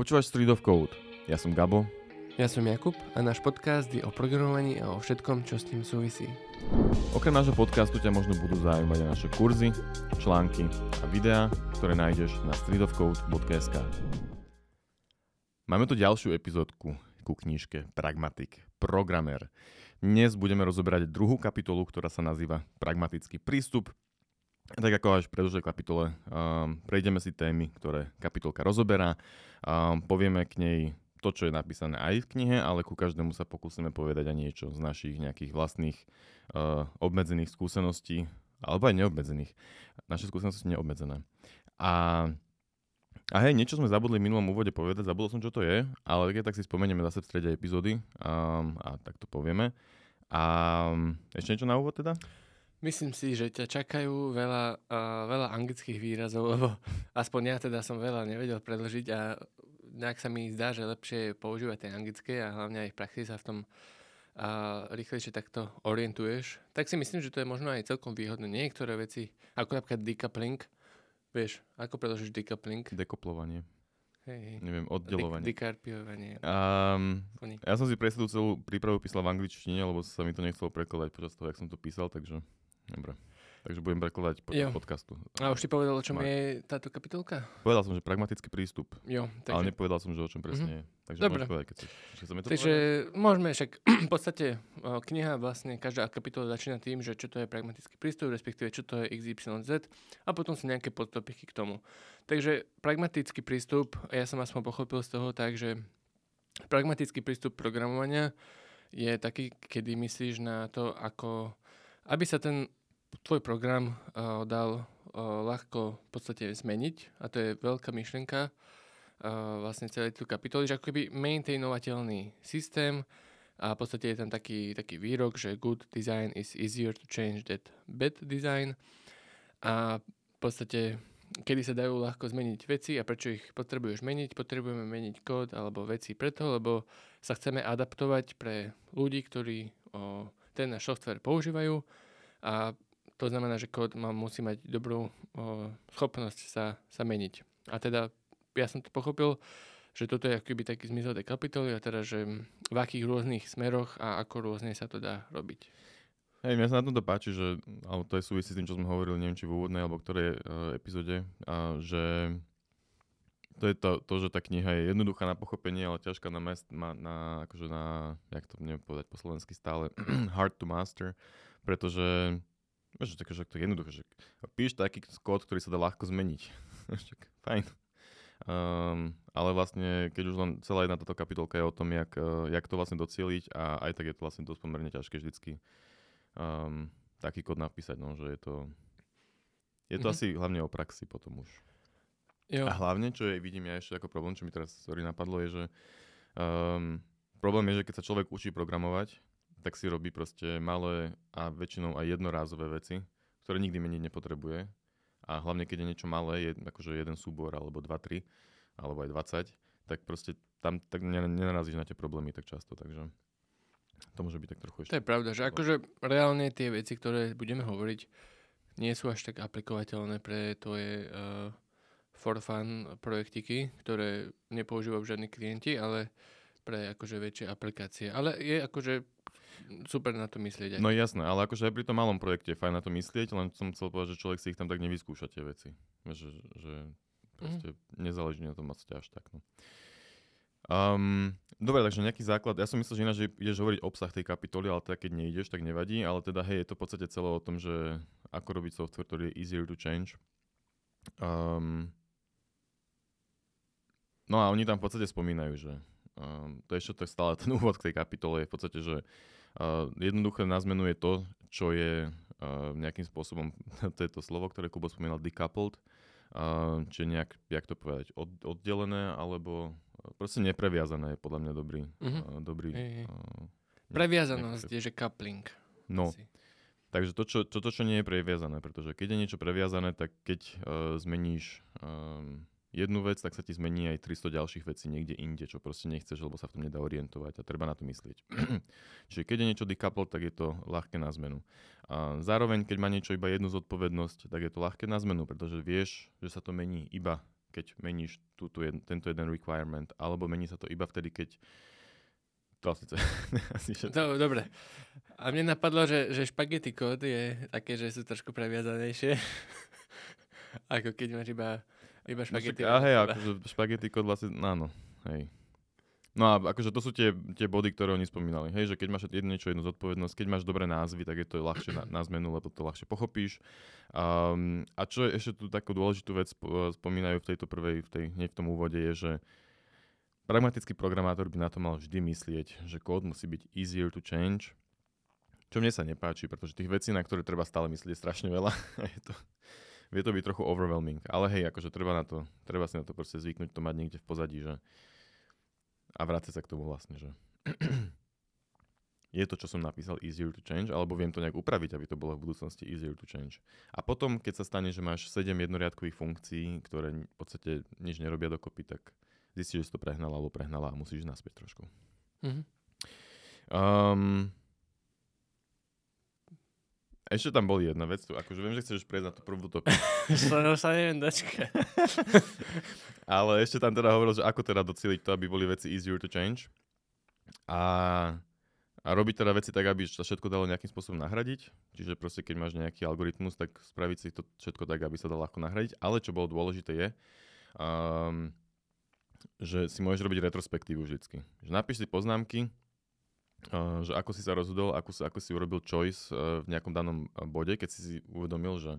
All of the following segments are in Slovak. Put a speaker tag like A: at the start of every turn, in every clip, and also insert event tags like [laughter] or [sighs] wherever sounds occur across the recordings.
A: Počúvaš Street of Code. Ja som Gabo.
B: Ja som Jakub a náš podcast je o programovaní a o všetkom, čo s tým súvisí.
A: Okrem nášho podcastu ťa možno budú zaujímať aj naše kurzy, články a videá, ktoré nájdeš na streetofcode.sk. Máme tu ďalšiu epizódku ku knižke Pragmatik, programer. Dnes budeme rozoberať druhú kapitolu, ktorá sa nazýva Pragmatický prístup tak ako až v predošlej kapitole, um, prejdeme si témy, ktoré kapitolka rozoberá, um, povieme k nej to, čo je napísané aj v knihe, ale ku každému sa pokúsime povedať aj niečo z našich nejakých vlastných uh, obmedzených skúseností, alebo aj neobmedzených. Naše skúsenosti sú neobmedzené. A, a hej, niečo sme zabudli v minulom úvode povedať, zabudol som, čo to je, ale keď tak si spomenieme zase v strede epizódy um, a tak to povieme. A um, ešte niečo na úvod teda?
B: Myslím si, že ťa čakajú veľa, uh, veľa anglických výrazov, lebo aspoň ja teda som veľa nevedel predložiť a nejak sa mi zdá, že lepšie je používať tie anglické a hlavne aj v praxi sa v tom a rýchlejšie takto orientuješ, tak si myslím, že to je možno aj celkom výhodné. Niektoré veci, ako napríklad decoupling, vieš, ako predložíš decoupling?
A: Dekoplovanie.
B: Hej.
A: Neviem, oddelovanie.
B: Dik- Dikarpiovanie.
A: Um, ja som si presvedú celú prípravu písal v angličtine, lebo sa mi to nechcelo prekladať počas toho, jak som to písal, takže dobre. Takže budem prekladať
B: Jo.
A: podcastu.
B: A už ti povedal, o čom
A: Mark.
B: je táto kapitolka?
A: Povedal som, že pragmatický prístup,
B: Jo,
A: ale
B: takže,
A: nepovedal som, že o čom presne je. Takže
B: Dobre.
A: povedať, keď. Ešte chceme to
B: takže
A: povedať?
B: môžeme však [clears throat] v podstate kniha vlastne, každá kapitola začína tým, že čo to je pragmatický prístup, respektíve čo to je XYZ a potom sú nejaké podtopiky k tomu. Takže pragmatický prístup, ja som aspoň pochopil z toho tak, že pragmatický prístup programovania je taký, kedy myslíš na to, ako aby sa ten tvoj program uh, dal uh, ľahko v podstate zmeniť a to je veľká myšlienka uh, vlastne celej tú kapitoly, že ako keby maintainovateľný systém a v podstate je tam taký, taký výrok, že good design is easier to change than bad design a v podstate kedy sa dajú ľahko zmeniť veci a prečo ich potrebuješ meniť. Potrebujeme meniť kód alebo veci preto, lebo sa chceme adaptovať pre ľudí, ktorí o, ten náš software používajú a to znamená, že kód má, musí mať dobrú o, schopnosť sa, sa meniť. A teda ja som to pochopil, že toto je akoby taký zmysel tej kapitoly a teda, že v akých rôznych smeroch a ako rôzne sa to dá robiť.
A: Hej, mňa sa na tomto páči, že, alebo to je súvisí s tým, čo sme hovorili, neviem, či v úvodnej, alebo ktorej uh, epizóde, a, že to je to, to, že tá kniha je jednoduchá na pochopenie, ale ťažká na, mest, na, na akože na, jak to neviem povedať po slovensky stále, [clears throat] hard to master, pretože, vieš, že také, že to je jednoduché, že píš taký kód, ktorý sa dá ľahko zmeniť. [laughs] Fajn. Um, ale vlastne, keď už len celá jedna táto kapitolka je o tom, jak, uh, jak to vlastne docieliť a aj tak je to vlastne dosť pomerne ťažké vždycky um, taký kód napísať, no, že je to, je to
B: Mhm.
A: asi hlavne o praxi potom už.
B: Jo.
A: A hlavne, čo je, vidím ja ešte ako problém, čo mi teraz sorry, napadlo, je, že um, problém je, že keď sa človek učí programovať, tak si robí proste malé a väčšinou aj jednorázové veci, ktoré nikdy meniť nepotrebuje. A hlavne, keď je niečo malé, je, akože jeden súbor, alebo dva, tri, alebo aj 20, tak proste tam tak ne- nenarazíš na tie problémy tak často, takže to môže byť tak trochu ešte.
B: To je pravda, že akože reálne tie veci, ktoré budeme hovoriť, nie sú až tak aplikovateľné pre tvoje uh, for fun projektiky, ktoré nepoužívajú žiadni klienti, ale pre akože väčšie aplikácie. Ale je akože super na to myslieť. aj.
A: No jasné, ale akože aj pri tom malom projekte je fajn na to myslieť, len som chcel povedať, že človek si ich tam tak nevyskúša tie veci. Že, že proste nezáleží na tom moc až tak. No. Um, dobre, takže nejaký základ. Ja som myslel, že ináč že ideš hovoriť obsah tej kapitoly, ale teda keď neideš, tak nevadí. Ale teda hej, je to v podstate celé o tom, že ako robiť software, ktorý je easier to change. Um, no a oni tam v podstate spomínajú, že um, to je ešte je stále ten [laughs] úvod k tej kapitole, je v podstate, že uh, jednoduché na zmenu je to, čo je uh, nejakým spôsobom, [laughs] to je to slovo, ktoré Kubo spomínal, decoupled, uh, čiže nejak, jak to povedať, od, oddelené, alebo uh, proste nepreviazané je podľa mňa dobrý.
B: Mhm.
A: Uh, dobrý
B: Hej, hej.
A: uh,
B: Previazanosť je, že coupling.
A: No,
B: Asi.
A: takže to čo, toto, čo nie je previazané, pretože keď je niečo previazané, tak keď uh, zmeníš um, jednu vec, tak sa ti zmení aj 300 ďalších vecí niekde inde, čo proste nechceš, lebo sa v tom nedá orientovať a treba na to myslieť. [clears throat] Čiže keď je niečo decoupled, tak je to ľahké na zmenu. A zároveň, keď má niečo iba jednu zodpovednosť, tak je to ľahké na zmenu, pretože vieš, že sa to mení iba keď meníš túto jed, tento jeden requirement, alebo mení sa to iba vtedy, keď to [laughs] asi,
B: to, dobre. A mne napadlo, že, že špagety kód je také, že sú trošku previazanejšie. [laughs] ako keď máš iba, iba špagety.
A: No, hej, akože špagety kód vlastne, áno, hej. No a akože to sú tie, tie body, ktoré oni spomínali. Hej, že keď máš jedno niečo, jednu zodpovednosť, keď máš dobré názvy, tak je to ľahšie na, na zmenu, lebo to ľahšie pochopíš. Um, a čo je ešte tu takú dôležitú vec spomínajú v tejto prvej, v tej, nie v tom úvode, je, že pragmatický programátor by na to mal vždy myslieť, že kód musí byť easier to change, čo mne sa nepáči, pretože tých vecí, na ktoré treba stále myslieť, je strašne veľa. [laughs] je to, vie to byť trochu overwhelming. Ale hej, akože treba na to, treba si na to proste zvyknúť, to mať niekde v pozadí, že a vrácať sa k tomu vlastne, že je to, čo som napísal, easier to change, alebo viem to nejak upraviť, aby to bolo v budúcnosti easier to change. A potom, keď sa stane, že máš 7 jednoriadkových funkcií, ktoré v podstate nič nerobia dokopy, tak zistíš, že si to prehnala alebo prehnala a musíš naspäť trošku. Mm-hmm. Um, ešte tam boli jedna vec, tu, akože viem, že chceš prejsť na tú prvú topiku.
B: Len [laughs] sa neviem dočkať. [laughs]
A: Ale ešte tam teda hovoril, že ako teda doceliť to, aby boli veci easier to change. A, a robiť teda veci tak, aby sa všetko dalo nejakým spôsobom nahradiť. Čiže proste keď máš nejaký algoritmus, tak spraviť si to všetko tak, aby sa dalo ľahko nahradiť. Ale čo bolo dôležité je, um, že si môžeš robiť retrospektívu vždycky. Že napíš si poznámky, že ako si sa rozhodol, ako, ako si urobil choice uh, v nejakom danom uh, bode, keď si si uvedomil, že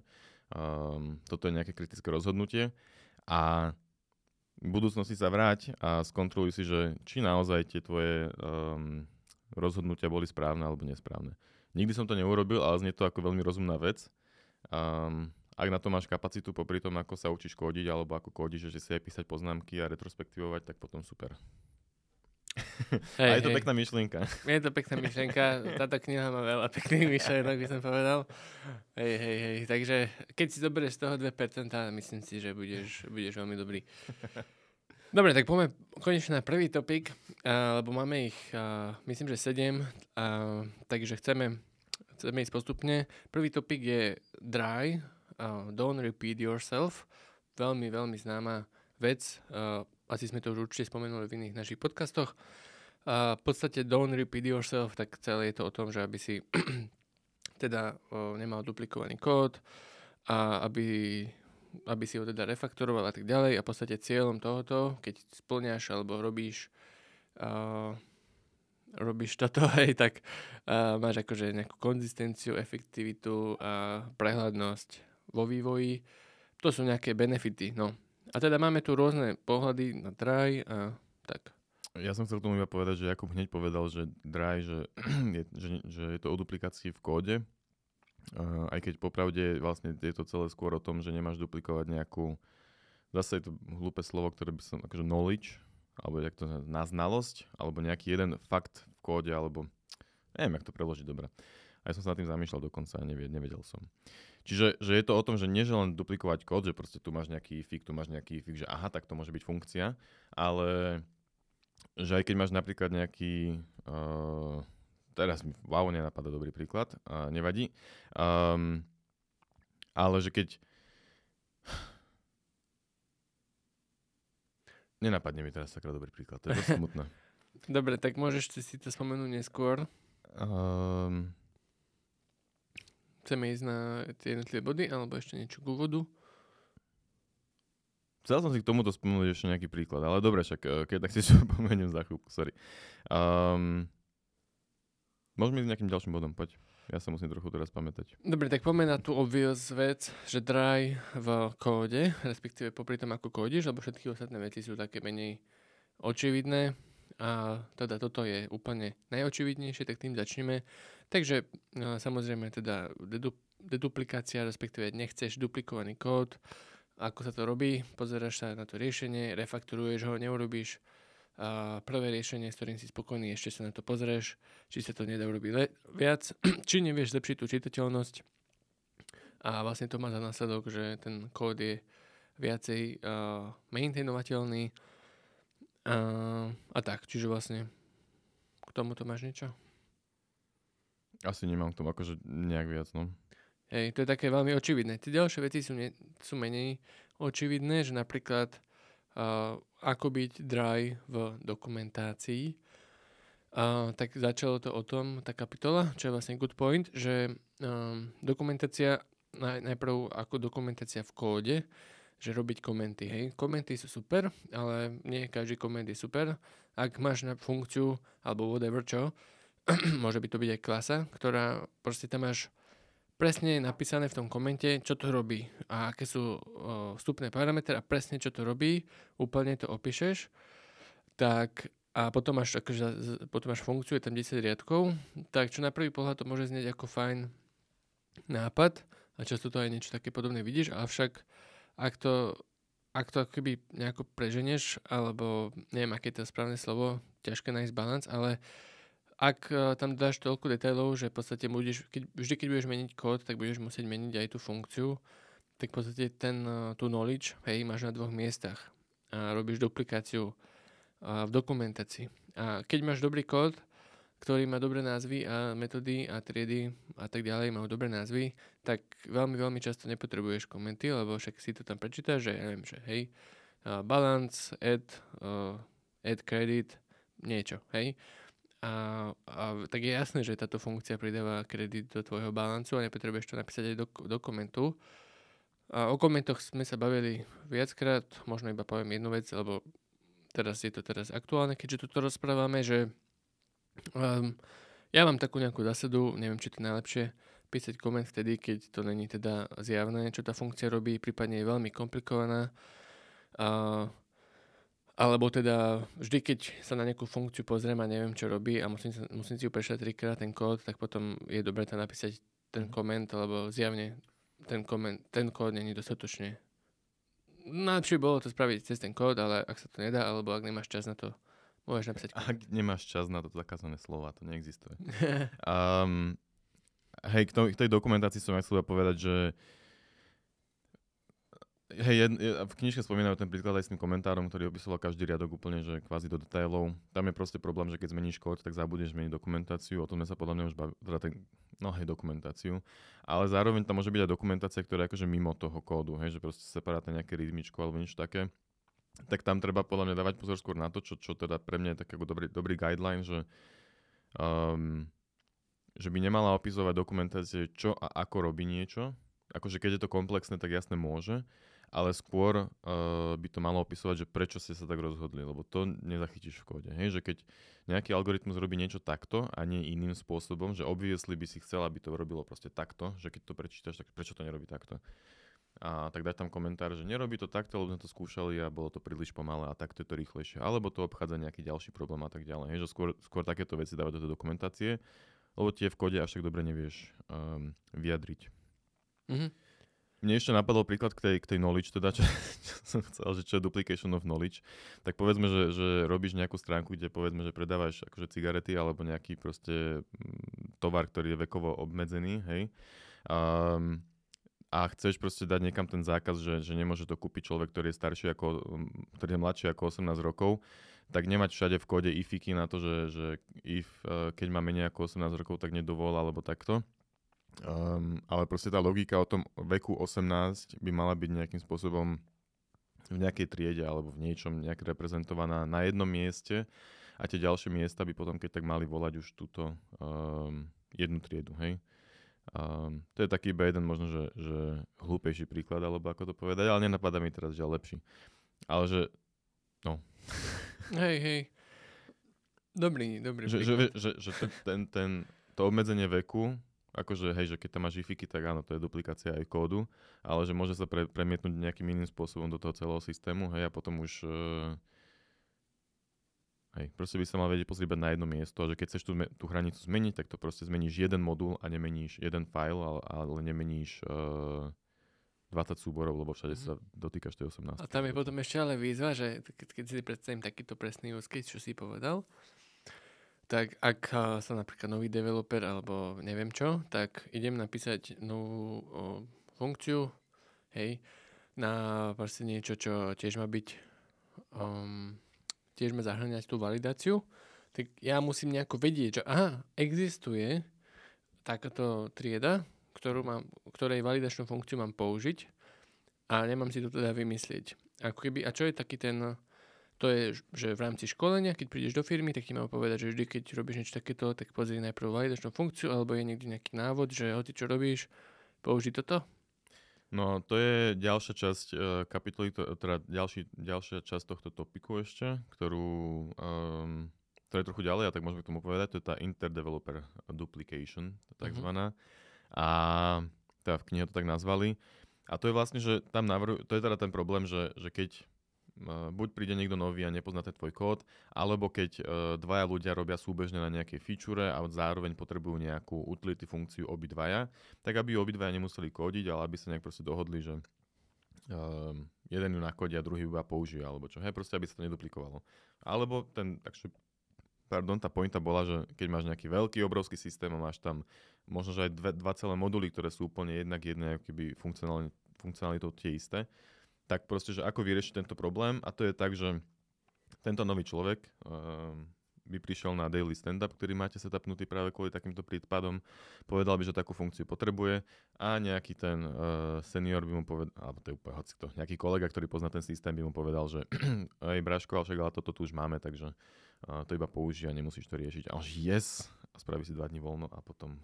A: um, toto je nejaké kritické rozhodnutie a v budúcnosti sa vráť a skontroluj si, že či naozaj tie tvoje um, rozhodnutia boli správne alebo nesprávne. Nikdy som to neurobil, ale znie to ako veľmi rozumná vec. Um, ak na to máš kapacitu popri tom, ako sa učíš kódiť alebo ako kódiš, že si aj písať poznámky a retrospektivovať, tak potom super. Hej, a je to hej. pekná myšlienka.
B: Je to pekná myšlienka. Táto kniha má veľa pekných myšlienok, by som povedal. Hej, hej, hej. Takže keď si zoberieš z toho 2%, myslím si, že budeš, budeš veľmi dobrý. Dobre, tak poďme konečne na prvý topik, uh, lebo máme ich, uh, myslím, že 7, uh, takže chceme, chceme ísť postupne. Prvý topik je dry, uh, don't repeat yourself. Veľmi, veľmi známa vec. Uh, asi sme to už určite spomenuli v iných našich podcastoch. A v podstate don't repeat yourself, tak celé je to o tom, že aby si [clears throat] teda o, nemal duplikovaný kód a aby, aby si ho teda refaktoroval a tak ďalej. A v podstate cieľom tohoto, keď splňaš alebo robíš a, robíš toto, [laughs] hej, tak a, máš akože nejakú konzistenciu, efektivitu a prehľadnosť vo vývoji. To sú nejaké benefity, no. A teda máme tu rôzne pohľady na dry a tak.
A: Ja som chcel tomu iba povedať, že Jakub hneď povedal, že dry, že [clears throat] je, že, že je to o duplikácii v kóde. Uh, aj keď popravde vlastne je to celé skôr o tom, že nemáš duplikovať nejakú, zase je to hlúpe slovo, ktoré by som, akože knowledge, alebo jak to na znalosť, alebo nejaký jeden fakt v kóde, alebo neviem, jak to preložiť dobre. A ja som sa nad tým zamýšľal dokonca a nevedel som. Čiže že je to o tom, že nie že len duplikovať kód, že proste tu máš nejaký fik, tu máš nejaký fik, že aha, tak to môže byť funkcia, ale že aj keď máš napríklad nejaký, uh, teraz mi wow, nenapadá dobrý príklad, uh, nevadí, um, ale že keď Nenapadne mi teraz taký dobrý príklad, to je dosť smutné. [laughs]
B: Dobre, tak môžeš si to spomenúť neskôr. Um, Chceme ísť na tie jednotlivé body, alebo ešte niečo k úvodu?
A: Chcel som si k tomuto spomenúť ešte nejaký príklad, ale dobre, však eh, keď tak si [laughs] spomeniem za chvíľku, sorry. Um, môžeme ísť nejakým ďalším bodom, poď. Ja sa musím trochu teraz pamätať.
B: Dobre, tak poďme na tú obvious vec, že dry v kóde, respektíve popri tom, ako kódiš, lebo všetky ostatné veci sú také menej očividné. A teda toto je úplne najočividnejšie, tak tým začneme. Takže no, samozrejme teda dedu, deduplikácia, respektíve nechceš duplikovaný kód. Ako sa to robí? Pozeráš sa na to riešenie, refakturuješ ho, neurobíš a prvé riešenie, s ktorým si spokojný, ešte sa na to pozrieš, či sa to nedá urobiť le- viac, [clears throat] či nevieš zlepšiť tú čitateľnosť. A vlastne to má za následok, že ten kód je viacej uh, maintainovateľný a, a tak, čiže vlastne k tomuto máš niečo?
A: Asi nemám k tomu akože nejak viac, no.
B: Hej, to je také veľmi očividné. Tie ďalšie veci sú, ne, sú menej očividné, že napríklad uh, ako byť dry v dokumentácii, uh, tak začalo to o tom, tá kapitola, čo je vlastne good point, že um, dokumentácia, naj, najprv ako dokumentácia v kóde, že robiť komenty. Hej. Komenty sú super, ale nie každý koment je super. Ak máš na funkciu, alebo whatever čo, [clears throat] môže by to byť aj klasa, ktorá proste tam máš presne napísané v tom komente, čo to robí a aké sú o, vstupné parametre a presne čo to robí, úplne to opíšeš, tak a potom máš, akože, potom máš funkciu, je tam 10 riadkov, tak čo na prvý pohľad to môže znieť ako fajn nápad a často to aj niečo také podobné vidíš, avšak ak to, ak to akoby nejako preženeš, alebo neviem, aké je to správne slovo, ťažké nájsť balans, ale ak uh, tam dáš toľko detailov, že v podstate budeš, keď, vždy keď budeš meniť kód, tak budeš musieť meniť aj tú funkciu, tak v podstate ten, uh, tú knowledge, hej, máš na dvoch miestach a robíš duplikáciu uh, v dokumentácii. A keď máš dobrý kód, ktorý má dobré názvy a metódy a triedy a tak ďalej majú dobré názvy, tak veľmi, veľmi často nepotrebuješ komenty, lebo však si to tam prečítaš, že ja neviem, že hej, balance, add, uh, add credit, niečo, hej. A, a tak je jasné, že táto funkcia pridáva kredit do tvojho balancu a nepotrebuješ to napísať aj do, do komentu. A o komentoch sme sa bavili viackrát, možno iba poviem jednu vec, lebo teraz je to teraz aktuálne, keďže tu rozprávame, že Um, ja mám takú nejakú zásadu, neviem, či to je najlepšie, písať koment vtedy, keď to není teda zjavné, čo tá funkcia robí, prípadne je veľmi komplikovaná. Uh, alebo teda vždy, keď sa na nejakú funkciu pozriem a neviem, čo robí a musím, musím si ju prešať trikrát ten kód, tak potom je dobré tam napísať ten koment, lebo zjavne ten, koment, ten kód není dostatočne. Najlepšie bolo to spraviť cez ten kód, ale ak sa to nedá, alebo ak nemáš čas na to, Môžeš napísať.
A: Ak nemáš čas na to zakázané slova, to neexistuje. [laughs] um, hej, k, to, k tej dokumentácii som aj chcel povedať, že Hej, jed, jed, v knižke spomínajú ten príklad aj s tým komentárom, ktorý opisoval každý riadok úplne, že kvázi do detailov. Tam je proste problém, že keď zmeníš kód, tak zabudneš zmeniť dokumentáciu. O tom sme sa podľa mňa už bavili, teda ten, no hej, dokumentáciu. Ale zároveň tam môže byť aj dokumentácia, ktorá je akože mimo toho kódu, hej, že proste separátne nejaké rytmičko alebo niečo také tak tam treba podľa mňa dávať pozor skôr na to, čo, čo teda pre mňa je taký dobrý, dobrý guideline, že, um, že by nemala opisovať dokumentácie, čo a ako robí niečo. Akože keď je to komplexné, tak jasne môže, ale skôr uh, by to malo opisovať, že prečo ste sa tak rozhodli, lebo to nezachytíš v kóde. Hej? Že keď nejaký algoritmus robí niečo takto a nie iným spôsobom, že obviously by si chcel, aby to robilo proste takto, že keď to prečítaš, tak prečo to nerobí takto a tak dať tam komentár, že nerobí to takto, lebo sme to skúšali a bolo to príliš pomalé a takto je to rýchlejšie. Alebo to obchádza nejaký ďalší problém a tak ďalej. Hej, že skôr, skôr takéto veci dávať do tej dokumentácie, lebo tie v kode až tak dobre nevieš um, vyjadriť. Mm-hmm. Mne ešte napadol príklad k tej, k tej knowledge, teda, čo, [laughs] čo som chcel, že čo je duplication of knowledge. Tak povedzme, že, že robíš nejakú stránku, kde povedzme, že predávaš akože cigarety alebo nejaký proste mm, tovar, ktorý je vekovo obmedzený, hej. Um, a chceš proste dať niekam ten zákaz, že, že nemôže to kúpiť človek, ktorý je starší ako, ktorý je mladší ako 18 rokov, tak nemať všade v kóde ifiky na to, že, že if, uh, keď má menej ako 18 rokov, tak nedovol alebo takto. Um, ale proste tá logika o tom veku 18 by mala byť nejakým spôsobom v nejakej triede alebo v niečom nejak reprezentovaná na jednom mieste a tie ďalšie miesta by potom, keď tak mali volať už túto um, jednu triedu, hej. Um, to je taký iba jeden možno, že, že hlúpejší príklad, alebo ako to povedať, ale nenapadá mi teraz že lepší. Ale že, no.
B: Hej, hej. Dobrý, dobrý
A: že, že, že, že ten, ten, ten, to obmedzenie veku, akože hej, že keď tam máš ifiky, tak áno, to je duplikácia aj kódu, ale že môže sa pre, premietnúť nejakým iným spôsobom do toho celého systému, hej, a potom už uh, Hej, proste by sa mal vedieť pozrieť na jedno miesto a že keď chceš tú, tú hranicu zmeniť, tak to proste zmeníš jeden modul a nemeníš jeden file, ale, ale nemeníš uh, eh, 20 súborov, lebo všade mm. sa dotýkaš tej 18.
B: A tam je potom ešte ale výzva, že keď, keď si predstavím takýto presný use case, čo si povedal, tak ak uh, som napríklad nový developer alebo neviem čo, tak idem napísať novú o, funkciu, hej, na proste niečo, čo tiež má byť um, tiež má zahrňať tú validáciu, tak ja musím nejako vedieť, že aha, existuje takáto trieda, ktorú mám, ktorej validačnú funkciu mám použiť a nemám si to teda vymyslieť. Ako keby, a čo je taký ten, to je, že v rámci školenia, keď prídeš do firmy, tak ti mám povedať, že vždy, keď robíš niečo takéto, tak pozri najprv validačnú funkciu, alebo je niekde nejaký návod, že hoci čo robíš, použij toto.
A: No, to je ďalšia časť uh, kapitoly, to, teda ďalší, ďalšia časť tohto topiku ešte, ktorú, um, to je trochu ďalej, a tak môžeme k tomu povedať, to je tá interdeveloper duplication, takzvaná. Uh-huh. A teda v knihe to tak nazvali. A to je vlastne, že tam navrhu, to je teda ten problém, že, že keď buď príde niekto nový a nepozná tvoj kód, alebo keď uh, dvaja ľudia robia súbežne na nejakej feature a zároveň potrebujú nejakú utility funkciu obidvaja, tak aby obidvaja nemuseli kódiť, ale aby sa nejak proste dohodli, že uh, jeden ju nakodí a druhý iba použije, alebo čo. Hej, proste aby sa to neduplikovalo. Alebo ten, takže pardon, tá pointa bola, že keď máš nejaký veľký, obrovský systém a máš tam možno, že aj dve, dva celé moduly, ktoré sú úplne jednak jedné, keby funkcionálne, funkcionalitou tie isté, tak proste, že ako vyriešiť tento problém a to je tak, že tento nový človek uh, by prišiel na daily stand-up, ktorý máte setupnutý práve kvôli takýmto prípadom, povedal by, že takú funkciu potrebuje a nejaký ten uh, senior by mu povedal, alebo to je úplne hoci to, nejaký kolega, ktorý pozná ten systém, by mu povedal, že [clears throat] aj Braško, ale však ale toto tu už máme, takže uh, to iba použij a nemusíš to riešiť. A yes, a spraví si dva dní voľno a potom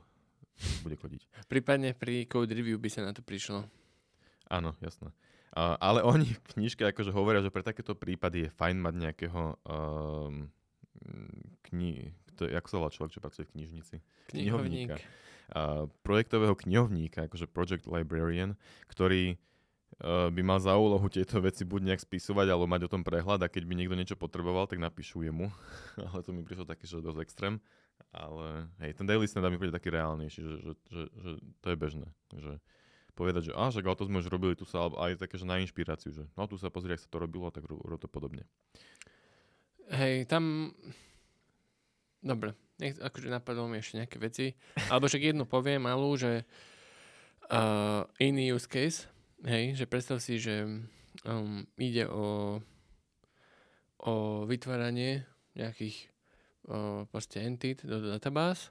A: bude chodiť.
B: Prípadne pri code review by sa na to prišlo.
A: Áno, jasné. Ale oni v knižke akože hovoria, že pre takéto prípady je fajn mať nejakého um, kni... To je, ako sa volá človek, čo pracuje v knižnici?
B: Knihovník.
A: Uh, projektového knihovníka, akože project librarian, ktorý uh, by mal za úlohu tieto veci buď nejak spisovať, alebo mať o tom prehľad a keď by niekto niečo potreboval, tak napíšu jemu. [laughs] Ale to mi prišlo také, že dosť extrém. Ale hej, ten daily stand mi príde taký reálnejší, že, že, že, že to je bežné. Že povedať, že a, že to sme už robili, tu sa aj také, že na inšpiráciu, že no tu sa pozri, ak sa to robilo, tak rob to podobne.
B: Hej, tam... Dobre, nech, akože napadlo mi ešte nejaké veci. Alebo však jednu poviem malú, že uh, iný use case, hej, že predstav si, že um, ide o, o vytváranie nejakých uh, entit do databáz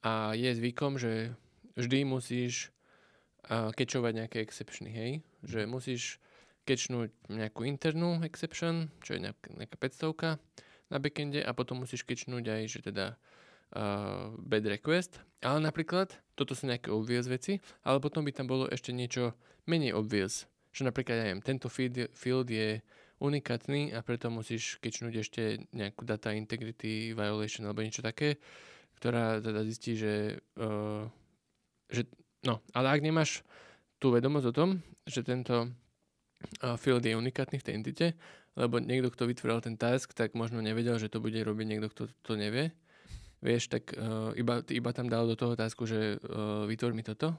B: a je zvykom, že vždy musíš uh, kečovať nejaké exceptiony, hej, že musíš kečnúť nejakú internú exception, čo je nejaká, nejaká 500 na backende a potom musíš kečnúť aj, že teda uh, bad request. Ale napríklad, toto sú nejaké obvious veci, ale potom by tam bolo ešte niečo menej obvious. Že napríklad, ja neviem, tento field, field je unikátny a preto musíš kečnúť ešte nejakú data integrity violation alebo niečo také, ktorá teda zistí, že, uh, že no, ale ak nemáš tú vedomosť o tom, že tento field je unikátny v tej entite, lebo niekto, kto vytvoril ten task, tak možno nevedel, že to bude robiť niekto, kto to nevie. Vieš, tak uh, iba, iba tam dal do toho otázku, že uh, vytvor mi toto.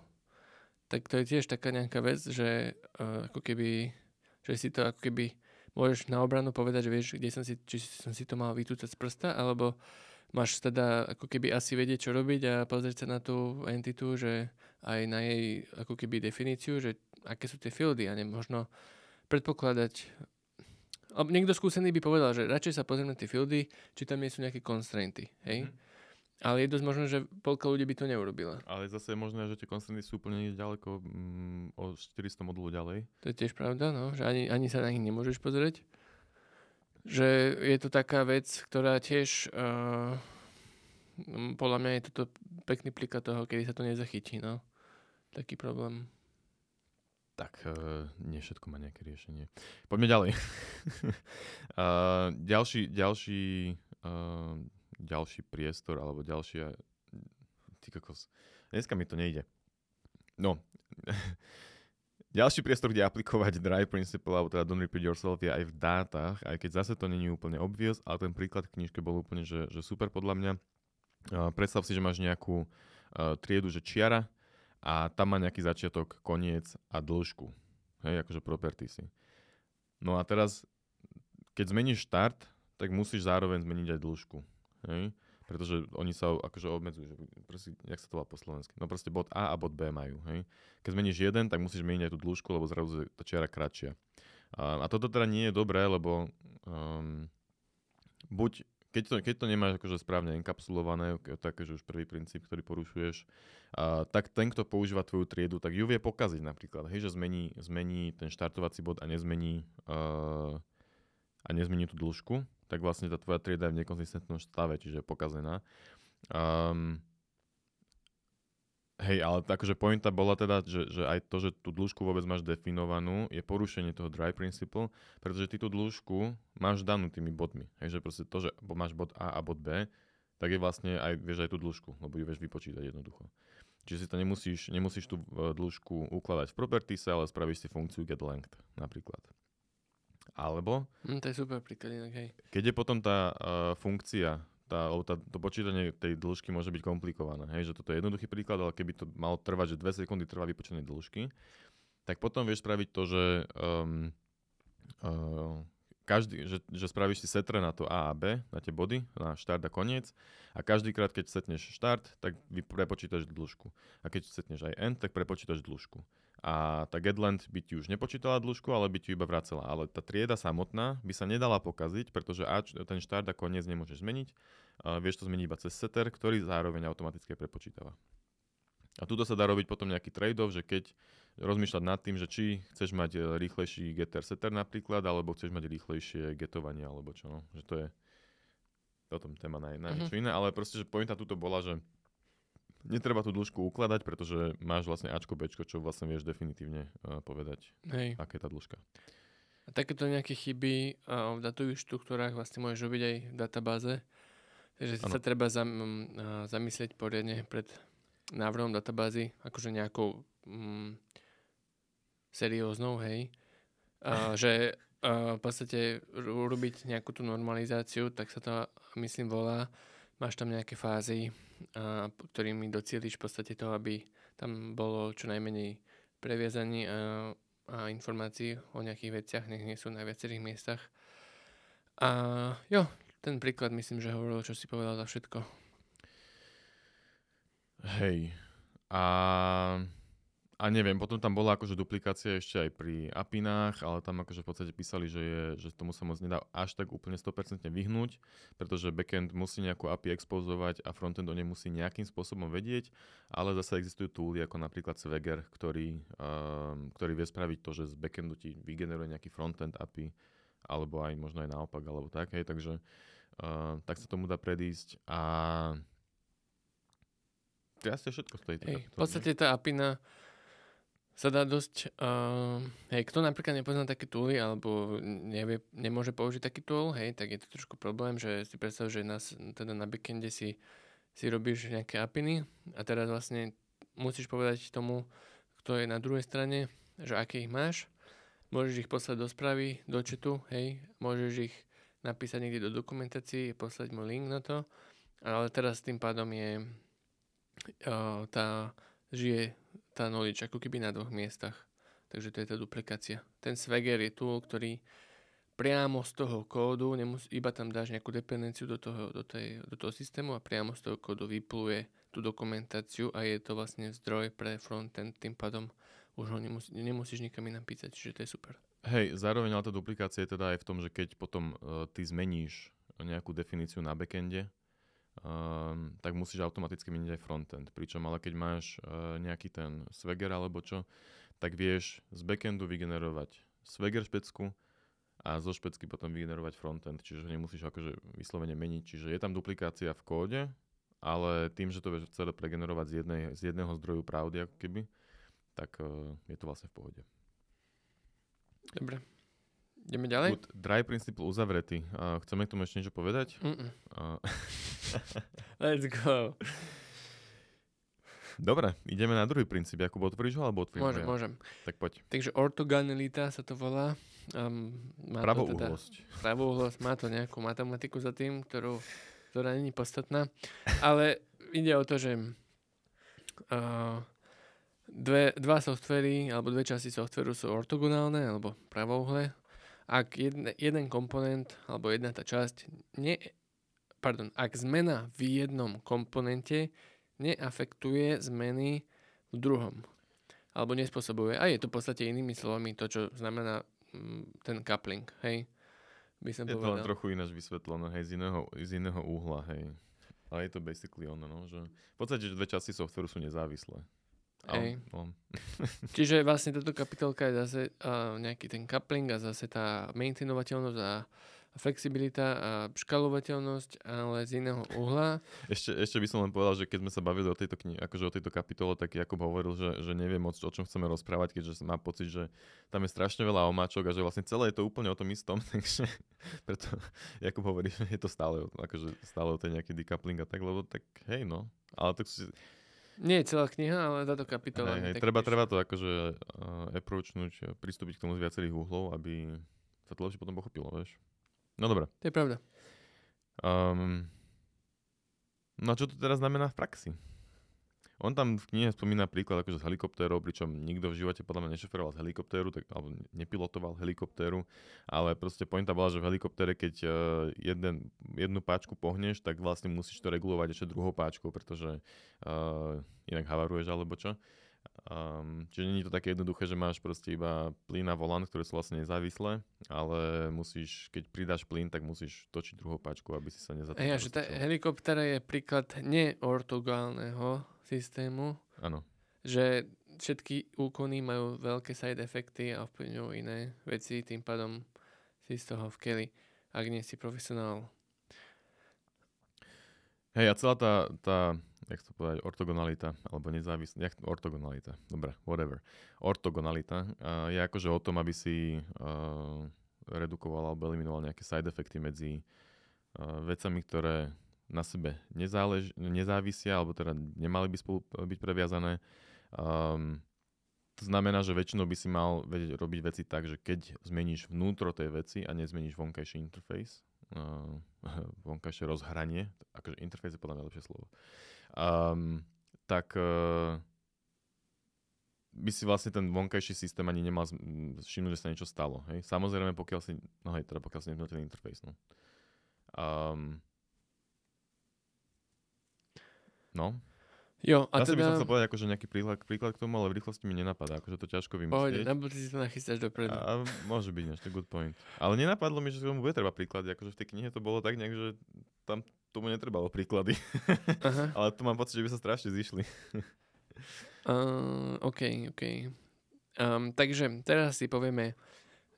B: Tak to je tiež taká nejaká vec, že uh, ako keby, že si to ako keby môžeš na obranu povedať, že vieš, kde som si, či som si to mal vytúcať z prsta, alebo máš teda ako keby asi vedieť, čo robiť a pozrieť sa na tú entitu, že aj na jej ako keby definíciu, že aké sú tie fieldy a nemožno predpokladať niekto skúsený by povedal, že radšej sa pozriem na tie fieldy, či tam nie sú nejaké constrainty, hej? Mm. Ale je dosť možné, že polka ľudí by to neurobila.
A: Ale zase je možné, že tie constrainty sú úplne ďaleko mm, o 400 modulov ďalej.
B: To je tiež pravda, no, že ani, ani sa na nich nemôžeš pozrieť. Že je to taká vec, ktorá tiež uh, podľa mňa je toto pekný plika toho, kedy sa to nezachytí, no. Taký problém.
A: Tak, uh, nie všetko má nejaké riešenie. Poďme ďalej. uh, [laughs] ďalší, ďalší, uh, ďalší priestor, alebo ďalšia... Ty kokos. Dneska mi to nejde. No. [laughs] ďalší priestor, kde aplikovať Dry Principle, alebo teda Don't Repeat Yourself, je aj v dátach, aj keď zase to není úplne obvious, ale ten príklad v knižke bol úplne, že, že super podľa mňa. Uh, predstav si, že máš nejakú uh, triedu, že čiara, a tam má nejaký začiatok, koniec a dĺžku. Hej, akože propertiesy. No a teraz, keď zmeníš štart, tak musíš zároveň zmeniť aj dĺžku. Hej? Pretože oni sa akože obmedzujú, že proste, jak sa to volá po slovensky. No proste bod A a bod B majú. Hej? Keď zmeníš jeden, tak musíš meniť aj tú dĺžku, lebo zrazu tá čiara kratšia. A, a toto teda nie je dobré, lebo um, buď keď to, keď to nemáš akože správne enkapsulované, také, že už prvý princíp, ktorý porušuješ, uh, tak ten, kto používa tvoju triedu, tak ju vie pokaziť napríklad. Hej, že zmení, zmení ten štartovací bod a nezmení, a nezmení tú dĺžku, tak vlastne tá tvoja trieda je v nekonzistentnom stave, čiže je pokazená. Um, Hej, ale akože pointa bola teda, že, že aj to, že tú dĺžku vôbec máš definovanú, je porušenie toho dry principle, pretože ty tú dĺžku máš danú tými bodmi. Hej, že proste to, že máš bod A a bod B, tak je vlastne aj, vieš aj tú dĺžku, lebo ju vieš vypočítať jednoducho. Čiže si to nemusíš, nemusíš tú e, dĺžku ukladať v properties, ale spravíš si funkciu get length napríklad. Alebo...
B: Mm, to je super príklad, hej.
A: Keď je potom tá uh, funkcia tá, tá, to počítanie tej dĺžky môže byť komplikované. Hej, že toto je jednoduchý príklad, ale keby to malo trvať, že 2 sekundy trvá vypočítanie dĺžky, tak potom vieš spraviť to, že um, uh, každý, že, že spravíš si setre na to A a B, na tie body, na štart a koniec a každýkrát, keď setneš štart, tak prepočítaš dĺžku. A keď setneš aj end, tak prepočítaš dĺžku a tá Getland by ti už nepočítala dĺžku, ale by ti iba vracela. Ale tá trieda samotná by sa nedala pokaziť, pretože A, ten štart a koniec nemôžeš zmeniť. Uh, vieš to zmeniť iba cez setter, ktorý zároveň automaticky prepočítava. A tuto sa dá robiť potom nejaký trade-off, že keď rozmýšľať nad tým, že či chceš mať e, rýchlejší getter setter napríklad, alebo chceš mať rýchlejšie getovanie, alebo čo, no. Že to je o tom téma na, na mm-hmm. iné, ale proste, že pointa tuto bola, že netreba tú dĺžku ukladať, pretože máš vlastne Ačko, Bčko, čo vlastne vieš definitívne uh, povedať, Hej. aká je tá dĺžka.
B: A takéto nejaké chyby uh, v datových štruktúrách vlastne môžeš robiť aj v databáze. Takže si sa treba zam, uh, zamyslieť poriadne pred návrhom databázy, akože nejakou um, serióznou, hej. Uh, [laughs] že uh, v podstate urobiť nejakú tú normalizáciu, tak sa to myslím volá. Máš tam nejaké fázy, ktorými docieliš v podstate to, aby tam bolo čo najmenej previazaní a, a informácií o nejakých veciach, nech nie sú na viacerých miestach. A jo, ten príklad myslím, že hovoril, čo si povedal za všetko.
A: Hej. A a neviem, potom tam bola akože duplikácia ešte aj pri apinách, ale tam akože v podstate písali, že, je, že tomu sa moc nedá až tak úplne 100% vyhnúť, pretože backend musí nejakú API expozovať a frontend o nej musí nejakým spôsobom vedieť, ale zase existujú tooly ako napríklad Swagger, ktorý, um, ktorý vie spraviť to, že z backendu ti vygeneruje nejaký frontend API, alebo aj možno aj naopak, alebo tak, hej, takže uh, tak sa tomu dá predísť a asi všetko z tejto.
B: Hey, v podstate tá apina sa dá dosť... Uh, hej, kto napríklad nepozná také tooly alebo nevie, nemôže použiť taký tool, hej, tak je to trošku problém, že si predstav, že nás, teda na backende si, si robíš nejaké apiny a teraz vlastne musíš povedať tomu, kto je na druhej strane, že aké ich máš. Môžeš ich poslať do správy, do chatu, hej, môžeš ich napísať niekde do dokumentácií, poslať mu link na to, ale teraz tým pádom je uh, tá žije tá knowledge ako keby na dvoch miestach. Takže to je tá duplikácia. Ten Swagger je tool, ktorý priamo z toho kódu, nemus- iba tam dáš nejakú dependenciu do toho, do, tej, do toho systému a priamo z toho kódu vypluje tú dokumentáciu a je to vlastne zdroj pre frontend, tým pádom už ho nemus- nemusíš nikam inám písať, čiže to je super.
A: Hej, zároveň ale tá duplikácia je teda aj v tom, že keď potom uh, ty zmeníš nejakú definíciu na backende, um, tak musíš automaticky meniť aj frontend. Pričom ale keď máš uh, nejaký ten Swagger alebo čo, tak vieš z backendu vygenerovať Swagger špecku a zo špecky potom vygenerovať frontend, čiže nemusíš akože vyslovene meniť. Čiže je tam duplikácia v kóde, ale tým, že to vieš celé pregenerovať z, jednej, z jedného zdroju pravdy ako keby, tak uh, je to vlastne v pohode.
B: Dobre. Ideme ďalej?
A: Good. Dry principle uzavretý. Uh, chceme k tomu ešte niečo povedať? Uh, [laughs]
B: Let's go.
A: Dobre, ideme na druhý princíp. Jakub, otvoríš ho alebo otvoríš
B: Môžem,
A: ja?
B: môžem.
A: Tak poď.
B: Takže ortogonalita sa to volá. Um,
A: má pravouhlosť.
B: To teda, pravouhlosť. Má to nejakú matematiku za tým, ktorú, ktorá není podstatná. Ale ide o to, že uh, dve, dva softvery alebo dve časti softveru sú ortogonálne alebo pravouhle ak jedne, jeden komponent alebo jedna tá časť, ne, pardon, ak zmena v jednom komponente neafektuje zmeny v druhom. Alebo nespôsobuje. A je to v podstate inými slovami to, čo znamená mm, ten coupling. Hej? by som
A: Je to len
B: povedal.
A: trochu ináč vysvetlené, hej, z iného, z iného uhla, hej. Ale je to basically ono, no, že v podstate, že dve časti softveru sú nezávislé.
B: Hej. [laughs] Čiže vlastne táto kapitolka je zase uh, nejaký ten coupling a zase tá maintainovateľnosť a flexibilita a škalovateľnosť, ale z iného uhla.
A: ešte, ešte by som len povedal, že keď sme sa bavili o tejto, kni- akože o tejto kapitole, tak Jakub hovoril, že, že nevie moc, o čom chceme rozprávať, keďže má pocit, že tam je strašne veľa omáčok a že vlastne celé je to úplne o tom istom, [laughs] takže preto Jakub hovorí, že je to stále, akože stále o tej nejaký decoupling a tak, lebo tak hej no, ale tak si,
B: Nie je celá kniha, ale táto kapitola.
A: hej, hej, treba, treba to akože uh, approachnúť, uh, pristúpiť k tomu z viacerých uhlov, aby sa to lepšie potom pochopilo, vieš. No dobre.
B: To je pravda.
A: Um, no a čo to teraz znamená v praxi? On tam v knihe spomína príklad akože z helikoptérov, pričom nikto v živote podľa mňa nešoferoval z helikoptéru, tak, alebo nepilotoval helikoptéru, ale proste pointa bola, že v helikoptére, keď uh, jeden, jednu páčku pohneš, tak vlastne musíš to regulovať ešte druhou páčkou, pretože uh, inak havaruješ alebo čo. Um, čiže nie je to také jednoduché, že máš proste iba plyn a volant, ktoré sú vlastne nezávislé, ale musíš, keď pridáš plyn, tak musíš točiť druhou páčku, aby si sa nezatýkal.
B: Hej, a že tá helikoptera je príklad neortogálneho systému,
A: Áno.
B: že všetky úkony majú veľké side efekty a ovplyvňujú iné veci, tým pádom si z toho vkeli, ak nie si profesionál.
A: Hej, a celá tá, tá jak to povedať, ortogonalita, alebo nezávislá, jak ortogonalita, dobre, whatever. Ortogonalita uh, je akože o tom, aby si uh, redukoval alebo eliminoval nejaké side efekty medzi uh, vecami, ktoré na sebe nezálež, nezávisia, alebo teda nemali by spolu byť previazané. Um, to znamená, že väčšinou by si mal vedieť robiť veci tak, že keď zmeníš vnútro tej veci a nezmeníš vonkajší interface, uh, [laughs] vonkajšie rozhranie, akože interface je podľa mňa lepšie slovo, um, tak uh, by si vlastne ten vonkajší systém ani nemal všimnúť, že sa niečo stalo. Hej? Samozrejme, pokiaľ si, no hej, teda pokiaľ si nepnul ten interface. No. Um, no.
B: Jo, a
A: A Asi by som
B: teda...
A: chcel povedať akože nejaký príklad, príklad k tomu, ale v rýchlosti mi nenapadá, akože to ťažko
B: Pohode,
A: vymyslieť.
B: na budúci si to nachystáš dopredu.
A: A, a môže byť, je good point. Ale nenapadlo mi, že k tomu bude treba príklady. Akože v tej knihe to bolo tak nejak, že tam tomu netrebalo príklady.
B: Aha. [laughs]
A: Ale tu mám pocit, že by sa strašne zišli. [laughs]
B: Uh, OK, OK. Um, takže teraz si povieme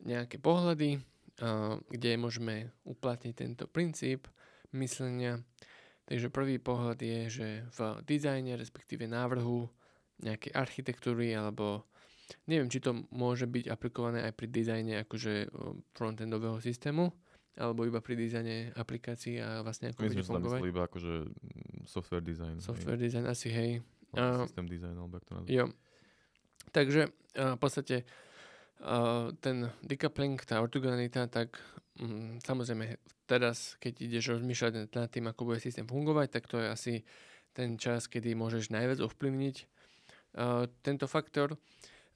B: nejaké pohľady, uh, kde môžeme uplatniť tento princíp myslenia. Takže prvý pohľad je, že v dizajne, respektíve návrhu nejakej architektúry, alebo neviem, či to môže byť aplikované aj pri dizajne akože uh, frontendového systému, alebo iba pri dizajne aplikácií a vlastne ako
A: My
B: bude fungovať.
A: mysleli iba akože mm, software design.
B: Software design asi, hej.
A: Hej,
B: a-
A: system design, alebo to nazvať.
B: Jo. Takže uh, v podstate uh, ten decoupling, tá ortogonalita, tak um, samozrejme teraz, keď ideš rozmýšľať nad- tým, ako bude systém fungovať, tak to je asi ten čas, kedy môžeš najviac ovplyvniť uh, tento faktor.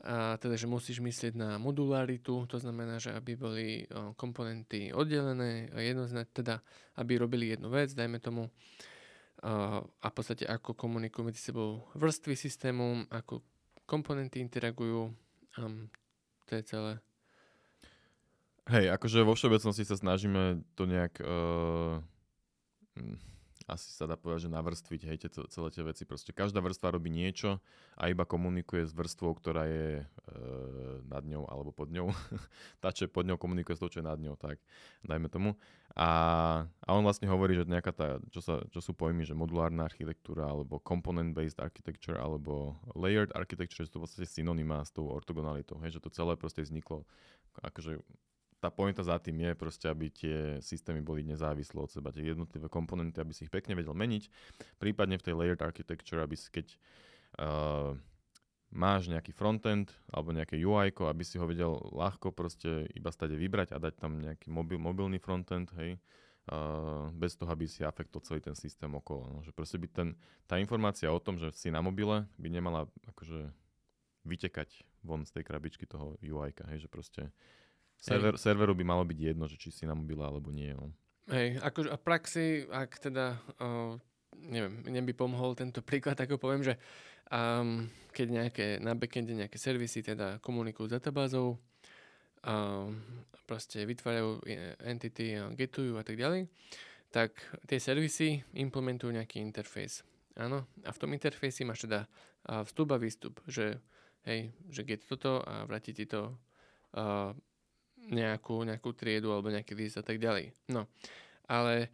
B: A teda, že musíš myslieť na modularitu, to znamená, že aby boli uh, komponenty oddelené, a jednoznačne, teda aby robili jednu vec, dajme tomu, a v podstate ako komunikujú medzi sebou vrstvy systému, ako komponenty interagujú. Um, to je celé.
A: Hej, akože vo všeobecnosti sa snažíme to nejak... Uh, asi sa dá povedať, že navrstviť, hej, ce- celé tie veci. Proste každá vrstva robí niečo a iba komunikuje s vrstvou, ktorá je e, nad ňou alebo pod ňou. [laughs] Tá, čo je pod ňou, komunikuje s tou, čo je nad ňou, tak dajme tomu. A, a on vlastne hovorí, že nejaká tá, čo, sa, čo sú pojmy, že modulárna architektúra, alebo component-based architecture, alebo layered architecture, že to v podstate synonymá s tou ortogonalitou, hej, že to celé proste vzniklo akože tá pointa za tým je proste, aby tie systémy boli nezávislé od seba, tie jednotlivé komponenty, aby si ich pekne vedel meniť, prípadne v tej layered architecture, aby si keď uh, máš nejaký frontend alebo nejaké UI, aby si ho vedel ľahko proste iba stade vybrať a dať tam nejaký mobil, mobilný frontend, hej, uh, bez toho, aby si afektol celý ten systém okolo. No, že proste by ten, tá informácia o tom, že si na mobile, by nemala akože vytekať von z tej krabičky toho UI, hej, že proste server, serveru by malo byť jedno, že či si na mobile alebo nie. No.
B: Hej, akože a praxi, ak teda, uh, neviem, mne by pomohol tento [laughs] príklad, ako poviem, že um, keď nejaké, na backende nejaké servisy teda komunikujú s databázou, uh, proste vytvárajú entity, getujú a tak ďalej, tak tie servisy implementujú nejaký interfejs. Áno, a v tom interfejsi máš teda vstup a výstup, že hej, že get toto a vráti ti to uh, nejakú, nejakú triedu alebo nejaký list a tak ďalej. No, ale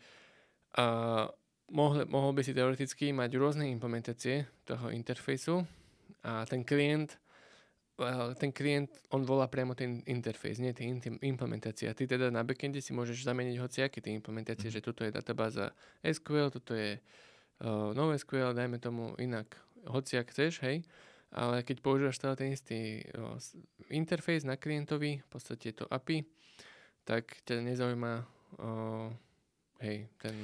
B: uh, mohol, mohol by si teoreticky mať rôzne implementácie toho interfejsu a ten klient ten klient, on volá priamo ten interfejs, nie tie implementácie. A ty teda na backende si môžeš zameniť hociaké tie implementácie, mm. že toto je databáza SQL, toto je uh, NoSQL, dajme tomu inak, hociak chceš, hej. Ale keď používaš stále ten istý interfejs na klientovi, v podstate to API, tak ťa nezaujíma uh, hej, ten...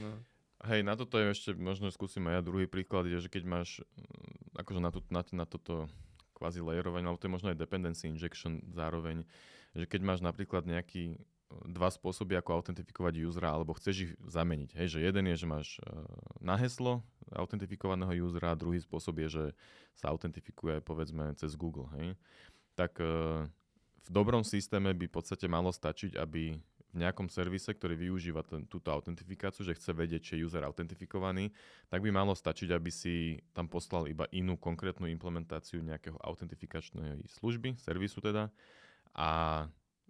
A: Hej, na toto je ešte, možno skúsim aj ja. Druhý príklad, je, že keď máš mm, akože na, to, na, na toto kvázi layerovanie, alebo to je možno aj dependency injection zároveň, že keď máš napríklad nejaký dva spôsoby, ako autentifikovať usera, alebo chceš ich zameniť. Hej, že jeden je, že máš uh, na heslo autentifikovaného usera, a druhý spôsob je, že sa autentifikuje povedzme cez Google. Hej. Tak uh, v dobrom systéme by v podstate malo stačiť, aby v nejakom servise, ktorý využíva ten, túto autentifikáciu, že chce vedieť, či je user autentifikovaný, tak by malo stačiť, aby si tam poslal iba inú konkrétnu implementáciu nejakého autentifikačnej služby, servisu teda, a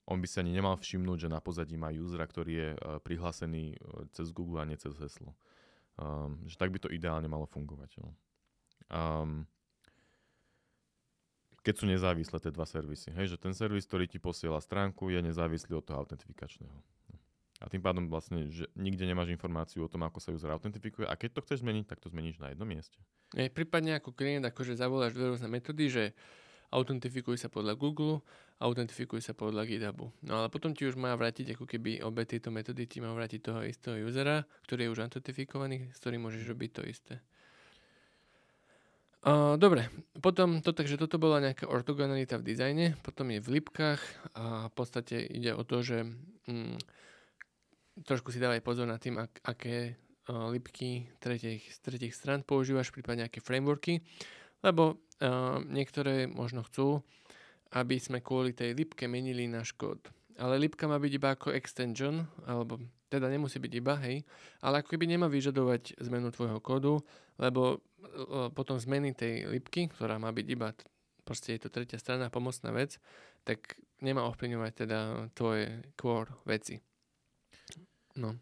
A: on by si ani nemal všimnúť, že na pozadí má usera, ktorý je uh, prihlásený uh, cez Google a nie cez heslo. Um, že tak by to ideálne malo fungovať. No. Um, keď sú nezávislé tie dva servisy. Hej, že ten servis, ktorý ti posiela stránku, je nezávislý od toho autentifikačného. A tým pádom vlastne, že nikde nemáš informáciu o tom, ako sa user autentifikuje. A keď to chceš zmeniť, tak to zmeníš na jednom mieste.
B: Je, prípadne ako klient, akože zavoláš dve rôzne metódy, že autentifikuj sa podľa Google, autentifikuj sa podľa GitHubu. No ale potom ti už má vrátiť ako keby obe tieto metódy ti má vrátiť toho istého usera, ktorý je už autentifikovaný, s ktorým môžeš robiť to isté. Uh, dobre, potom to, takže toto bola nejaká ortogonalita v dizajne, potom je v lipkách a v podstate ide o to, že mm, trošku si dávaj pozor na tým, ak, aké uh, lipky tretich, z tretich stran používaš, prípadne aké frameworky, lebo uh, niektoré možno chcú, aby sme kvôli tej lipke menili náš kód. Ale lipka má byť iba ako extension, alebo teda nemusí byť iba, hej, ale ako keby nemá vyžadovať zmenu tvojho kódu, lebo potom zmeny tej lipky, ktorá má byť iba, proste je to tretia strana, pomocná vec, tak nemá ovplyvňovať teda tvoje core veci. No.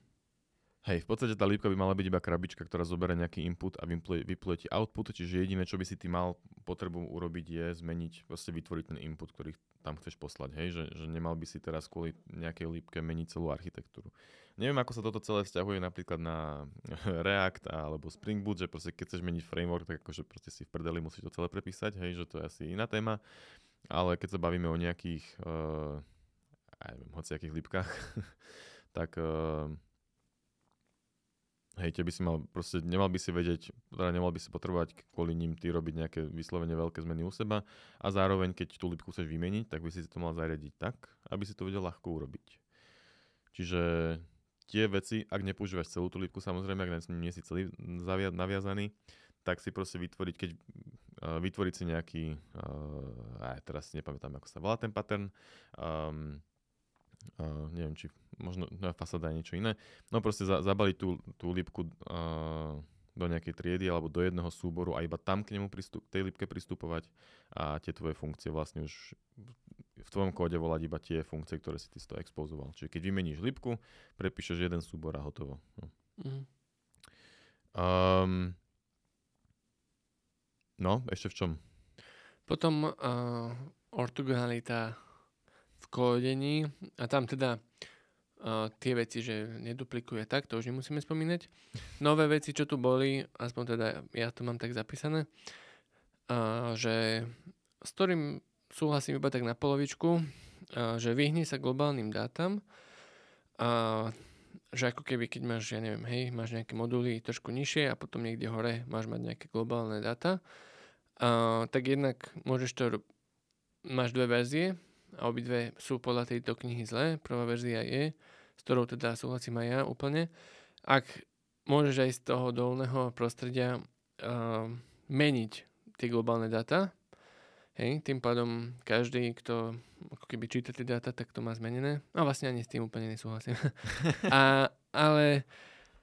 A: Hej, v podstate tá lípka by mala byť iba krabička, ktorá zoberie nejaký input a vypluje ti output, čiže jediné, čo by si ty mal potrebu urobiť je zmeniť, vlastne vytvoriť ten input, ktorý tam chceš poslať, hej, že, že nemal by si teraz kvôli nejakej lípke meniť celú architektúru. Neviem, ako sa toto celé vzťahuje napríklad na [laughs] React alebo Spring Boot, že proste keď chceš meniť framework, tak akože proste si v prdeli musíš to celé prepísať, hej, že to je asi iná téma, ale keď sa bavíme o nejakých, uh, ja neviem, hociakých lípkach, [laughs] tak uh, Hej, by si mal, proste nemal by si vedieť, teda nemal by si potrebovať kvôli ním ty robiť nejaké vyslovene veľké zmeny u seba a zároveň, keď tú lipku chceš vymeniť, tak by si to mal zariadiť tak, aby si to vedel ľahko urobiť. Čiže tie veci, ak nepoužívaš celú tú lipku, samozrejme, ak nie si celý naviazaný, tak si proste vytvoriť, keď uh, vytvoriť si nejaký, uh, aj teraz si nepamätám, ako sa volá ten pattern, um, uh, neviem, či možno no, fasáda je niečo iné. No proste za, zabaliť tú, tú lípku uh, do nejakej triedy alebo do jedného súboru a iba tam k nemu pristup, k tej lípke pristupovať a tie tvoje funkcie vlastne už v tvojom kóde volať iba tie funkcie, ktoré si ty toho expozoval. Čiže keď vymeníš lípku, prepíšeš jeden súbor a hotovo. No. Mm. Um, no, ešte v čom?
B: Potom uh, ortogonalita v kódení a tam teda tie veci, že neduplikuje tak, to už nemusíme spomínať. Nové veci, čo tu boli, aspoň teda ja to mám tak zapísané, uh, že s ktorým súhlasím iba tak na polovičku, uh, že vyhni sa globálnym dátam, uh, že ako keby, keď máš, ja neviem, hej, máš nejaké moduly trošku nižšie a potom niekde hore máš mať nejaké globálne dáta, uh, tak jednak môžeš to, máš dve verzie, a obidve sú podľa tejto knihy zlé. Prvá verzia je, s ktorou teda súhlasím aj ja úplne. Ak môžeš aj z toho dolného prostredia uh, meniť tie globálne dáta, Hej, tým pádom každý, kto ako keby číta tie dáta, tak to má zmenené. A vlastne ani s tým úplne nesúhlasím. [laughs] a, ale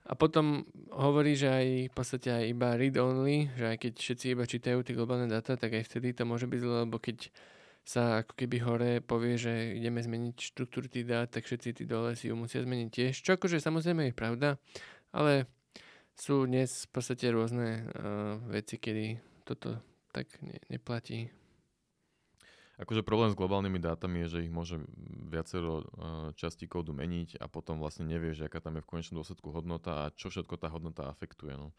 B: a potom hovorí, že aj v podstate aj iba read only, že aj keď všetci iba čítajú tie globálne dáta, tak aj vtedy to môže byť zle, lebo keď sa ako keby hore povie, že ideme zmeniť štruktúru tých dát, tak všetci tí dole si ju musia zmeniť tiež. Čo akože samozrejme je pravda, ale sú dnes v podstate rôzne uh, veci, kedy toto tak ne, neplatí.
A: Akože problém s globálnymi dátami je, že ich môže viacero uh, kódu meniť a potom vlastne nevieš, aká tam je v konečnom dôsledku hodnota a čo všetko tá hodnota afektuje. No.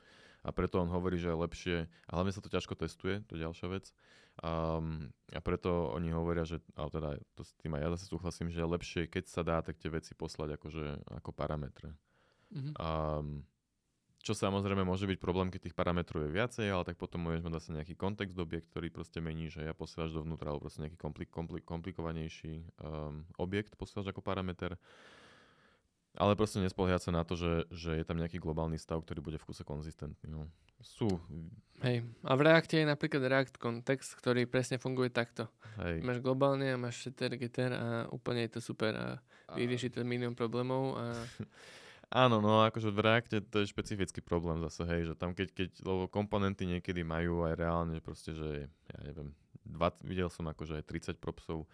A: A preto on hovorí, že je lepšie, a hlavne sa to ťažko testuje, to je ďalšia vec. Um, a preto oni hovoria, že, ale teda to s tým aj ja zase súhlasím, že je lepšie, keď sa dá, tak tie veci poslať akože, ako parametre. Mm-hmm. Um, čo samozrejme môže byť problém, keď tých parametrov je viacej, ale tak potom môžeš mať zase nejaký kontext objekt, ktorý proste mení, že ja posielaš dovnútra, alebo proste nejaký komplik, komplik, komplikovanejší um, objekt posielaš ako parameter. Ale proste nespoliehať sa na to, že, že je tam nejaký globálny stav, ktorý bude v kuse konzistentný. No. Sú.
B: Hej. A v Reacte je napríklad React kontext, ktorý presne funguje takto. Hej. Máš globálne a máš setter, getter a úplne je to super a vyrieši to milión problémov a [laughs]
A: Áno, no akože v Reacte to je špecifický problém zase, hej, že tam keď, keď lebo komponenty niekedy majú aj reálne, proste, že ja neviem, 20, videl som akože aj 30 propsov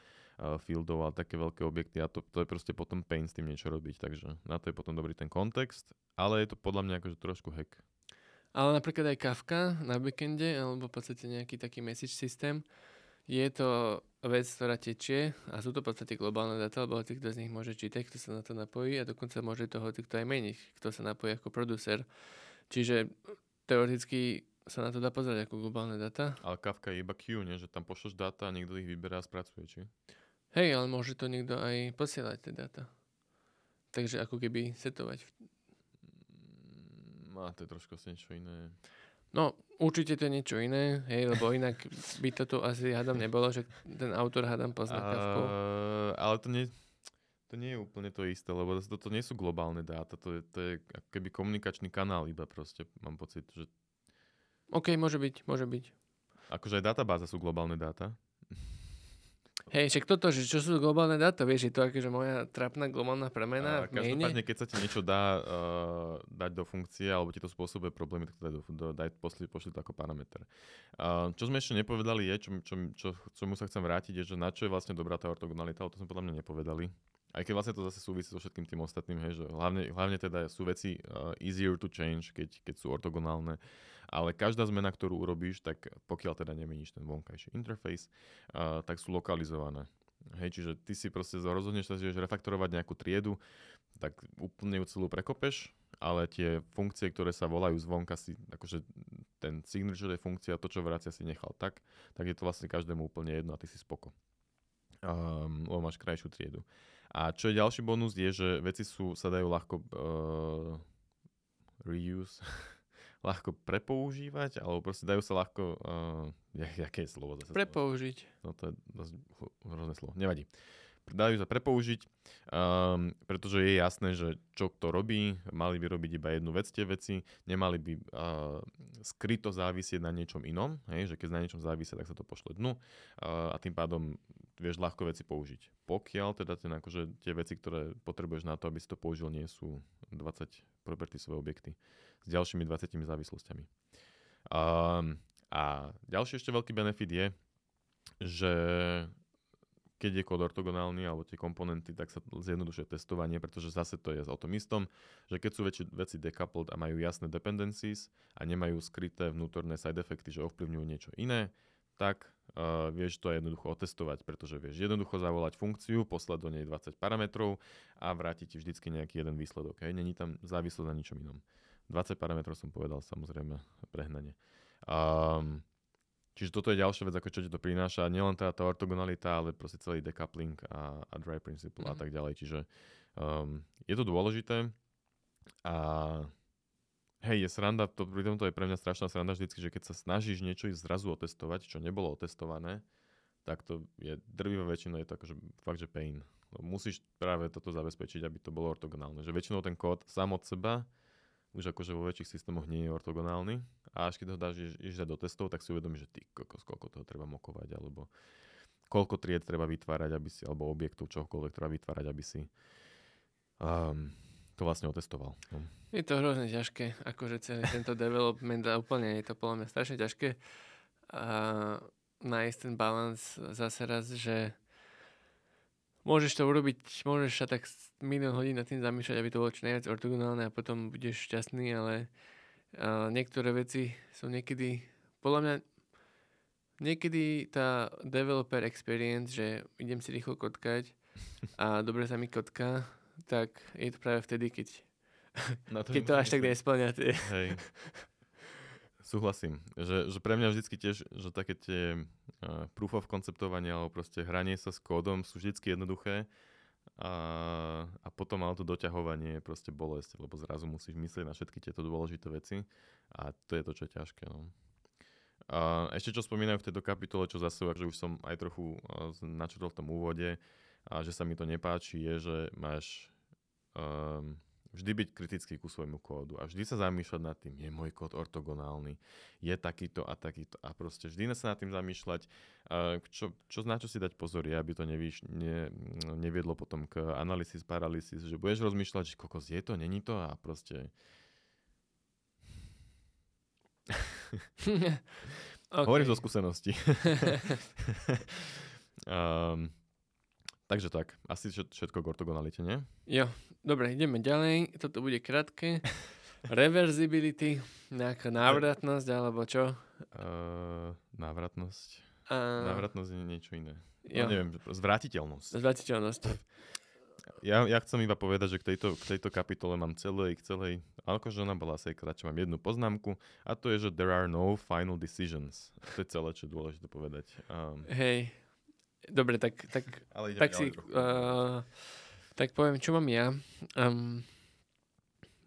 A: fieldov a také veľké objekty a to, to je proste potom pain s tým niečo robiť, takže na to je potom dobrý ten kontext, ale je to podľa mňa akože trošku hack.
B: Ale napríklad aj Kafka na backende, alebo v podstate nejaký taký message systém, je to vec, ktorá tečie a sú to v podstate globálne dáta, lebo hoci kto z nich môže čítať, kto sa na to napojí a dokonca môže to hoci kto aj meniť, kto sa napojí ako producer. Čiže teoreticky sa na to dá pozrieť ako globálne dáta.
A: Ale Kafka je iba queue, nie? že tam pošleš dáta a niekto ich vyberá a spracuje, či?
B: Hej, ale môže to niekto aj posielať tie dáta. Takže ako keby setovať.
A: Má mm, to je trošku asi niečo iné.
B: No, určite to je niečo iné, hej, lebo inak by to tu asi hádam nebolo, že ten autor hádam pozná
A: uh, Ale to nie, to nie je úplne to isté, lebo to, to nie sú globálne dáta, to je, to je ako keby komunikačný kanál iba proste, mám pocit, že...
B: OK, môže byť, môže byť.
A: Akože aj databáza sú globálne dáta.
B: Hej, však toto, že čo sú globálne dáta, vieš, je to akože moja trapná globálna premena.
A: A každopádne, keď sa ti niečo dá uh, dať do funkcie, alebo ti to spôsobuje problémy, tak to daj, do, do, daj pošli, pošli to ako parameter. Uh, čo sme ešte nepovedali je, čo, čo, čo, čomu sa chcem vrátiť, je, že na čo je vlastne dobrá tá ortogonalita, ale to sme podľa mňa nepovedali. Aj keď vlastne to zase súvisí so všetkým tým ostatným, hej, že hlavne, hlavne teda sú veci uh, easier to change, keď, keď sú ortogonálne. Ale každá zmena, ktorú urobíš, tak pokiaľ teda nemeníš ten vonkajší interface, uh, tak sú lokalizované. Hej, čiže ty si proste rozhodneš sa, že refaktorovať nejakú triedu, tak úplne ju celú prekopeš, ale tie funkcie, ktoré sa volajú zvonka si, akože ten signature funkcia, to, čo vracia si nechal tak, tak je to vlastne každému úplne jedno a ty si spoko. Um, lebo máš krajšiu triedu. A čo je ďalší bonus, je, že veci sú, sa dajú ľahko uh, reuse, [laughs] ľahko prepoužívať, alebo proste dajú sa ľahko, uh, jaké je slovo zase?
B: Prepoužiť.
A: No to je dosť hrozné slovo, nevadí. Dajú sa prepoužiť, um, pretože je jasné, že čo kto robí, mali by robiť iba jednu vec tie veci, nemali by uh, skryto závisieť na niečom inom, hej, že keď na niečom závisí, tak sa to pošle dnu uh, a tým pádom vieš ľahko veci použiť. Pokiaľ teda ten, akože, tie veci, ktoré potrebuješ na to, aby si to použil, nie sú 20 property svoje objekty s ďalšími 20 závislosťami. Um, a ďalší ešte veľký benefit je, že keď je kód ortogonálny alebo tie komponenty, tak sa zjednodušuje testovanie, pretože zase to je o tom istom, že keď sú väčšie veci decoupled a majú jasné dependencies a nemajú skryté vnútorné side effecty, že ovplyvňujú niečo iné, tak uh, vieš to jednoducho otestovať, pretože vieš jednoducho zavolať funkciu, poslať do nej 20 parametrov a vrátiť ti vždycky nejaký jeden výsledok. Hej. Není tam závislosť na ničom inom. 20 parametrov som povedal samozrejme prehnanie. Um, čiže toto je ďalšia vec, ako čo ti to prináša. Nielen teda tá ortogonalita, ale proste celý decoupling a, a dry principle mm-hmm. a mhm. tak ďalej. Čiže um, je to dôležité a hej, je sranda, to, pri tomto je pre mňa strašná sranda vždycky, že keď sa snažíš niečo zrazu otestovať, čo nebolo otestované, tak to je drvivá väčšina, je to akože fakt, že pain. Musíš práve toto zabezpečiť, aby to bolo ortogonálne. Že väčšinou ten kód sám od seba už akože vo väčších systémoch nie je ortogonálny a až keď ho dáš ísť do testov, tak si uvedomíš, že ty kokos, koľko toho treba mokovať, alebo koľko tried treba vytvárať, aby si, alebo objektov, čokoľvek treba vytvárať, aby si um, to vlastne otestoval. No.
B: Je to hrozne ťažké, akože celý tento development a úplne je to podľa mňa strašne ťažké a nájsť ten balans zase raz, že môžeš to urobiť, môžeš sa tak milión hodín nad tým zamýšľať, aby to bolo čo najviac ortogonálne a potom budeš šťastný, ale uh, niektoré veci sú niekedy, podľa mňa niekedy tá developer experience, že idem si rýchlo kotkať a dobre sa mi kotká, tak je to práve vtedy, keď, Na to [laughs] keď to až tak nesplňate. Hej.
A: Súhlasím, že, že pre mňa vždycky tiež, že také tie uh, proof of konceptovania alebo proste hranie sa s kódom sú vždycky jednoduché a, a potom ale to doťahovanie je proste bolesť, lebo zrazu musíš myslieť na všetky tieto dôležité veci a to je to, čo je ťažké. No. A ešte čo spomínajú v tejto kapitole, čo zase, že už som aj trochu uh, načrtol v tom úvode, a že sa mi to nepáči, je, že máš um, vždy byť kritický ku svojmu kódu a vždy sa zamýšľať nad tým, je môj kód ortogonálny, je takýto a takýto a proste vždy sa nad tým zamýšľať, čo, čo na čo si dať pozor aby to nevíš, ne, neviedlo potom k analysis, paralysis, že budeš rozmýšľať, že kokos je to, není to a proste... [laughs] okay. Hovorím zo skúsenosti. um, [laughs] [laughs] Takže tak, asi všetko k ortogonalite, nie?
B: Jo, dobre, ideme ďalej. Toto bude krátke. [laughs] Reversibility, nejaká návratnosť, alebo čo?
A: Uh, návratnosť. Uh, návratnosť je niečo iné. Jo. No, neviem, zvratiteľnosť.
B: Zvratiteľnosť.
A: Ja, ja chcem iba povedať, že k tejto, k tejto kapitole mám celej, celej, akože ona bola asi kratšia, mám jednu poznámku a to je, že there are no final decisions. To je celé, čo je dôležité povedať. Um,
B: Hej, Dobre, tak, tak, Ale tak si... Uh, tak poviem, čo mám ja. Um,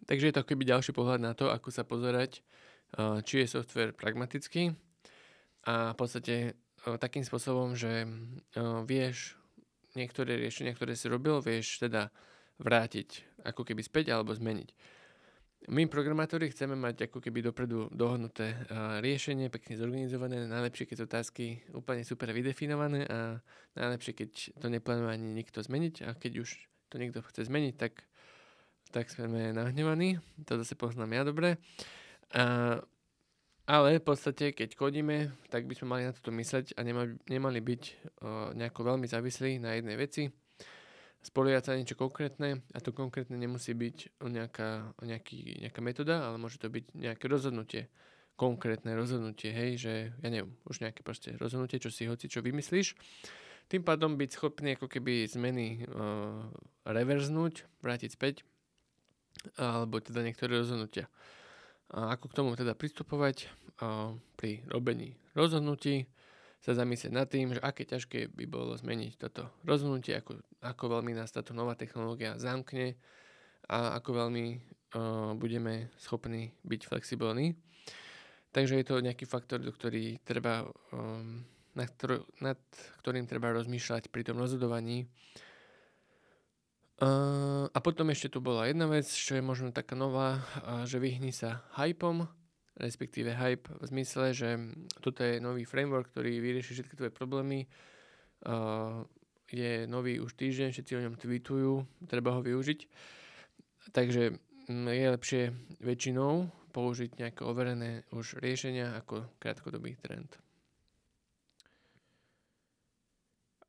B: takže je to akoby ďalší pohľad na to, ako sa pozerať, uh, či je software pragmatický a v podstate uh, takým spôsobom, že uh, vieš niektoré riešenia, ktoré si robil, vieš teda vrátiť ako keby späť alebo zmeniť. My programátori chceme mať ako keby dopredu dohodnuté uh, riešenie, pekne zorganizované, najlepšie keď sú otázky úplne super vydefinované a najlepšie keď to neplánuje ani nikto zmeniť a keď už to niekto chce zmeniť, tak, tak sme nahnevaní. To zase poznám ja dobre. Uh, ale v podstate, keď kodíme, tak by sme mali na toto mysleť a nemali, nemali byť uh, nejako veľmi závislí na jednej veci spoliehať sa niečo konkrétne a to konkrétne nemusí byť nejaká, nejaký, nejaká metóda, ale môže to byť nejaké rozhodnutie. Konkrétne rozhodnutie, hej, že ja neviem, už nejaké proste rozhodnutie, čo si hoci čo vymyslíš. Tým pádom byť schopný ako keby zmeny uh, reverznúť, vrátiť späť, alebo teda niektoré rozhodnutia. A ako k tomu teda pristupovať uh, pri robení rozhodnutí, sa zamyslieť nad tým, že aké ťažké by bolo zmeniť toto rozhodnutie, ako, ako veľmi nás táto nová technológia zamkne a ako veľmi uh, budeme schopní byť flexibilní. Takže je to nejaký faktor, do ktorý treba, um, nad, ktorý, nad ktorým treba rozmýšľať pri tom rozhodovaní. Uh, a potom ešte tu bola jedna vec, čo je možno taká nová, uh, že vyhni sa hypom, respektíve hype v zmysle, že toto je nový framework, ktorý vyrieši všetky tvoje problémy. Uh, je nový už týždeň, všetci o ňom tweetujú, treba ho využiť. Takže mm, je lepšie väčšinou použiť nejaké overené už riešenia ako krátkodobý trend.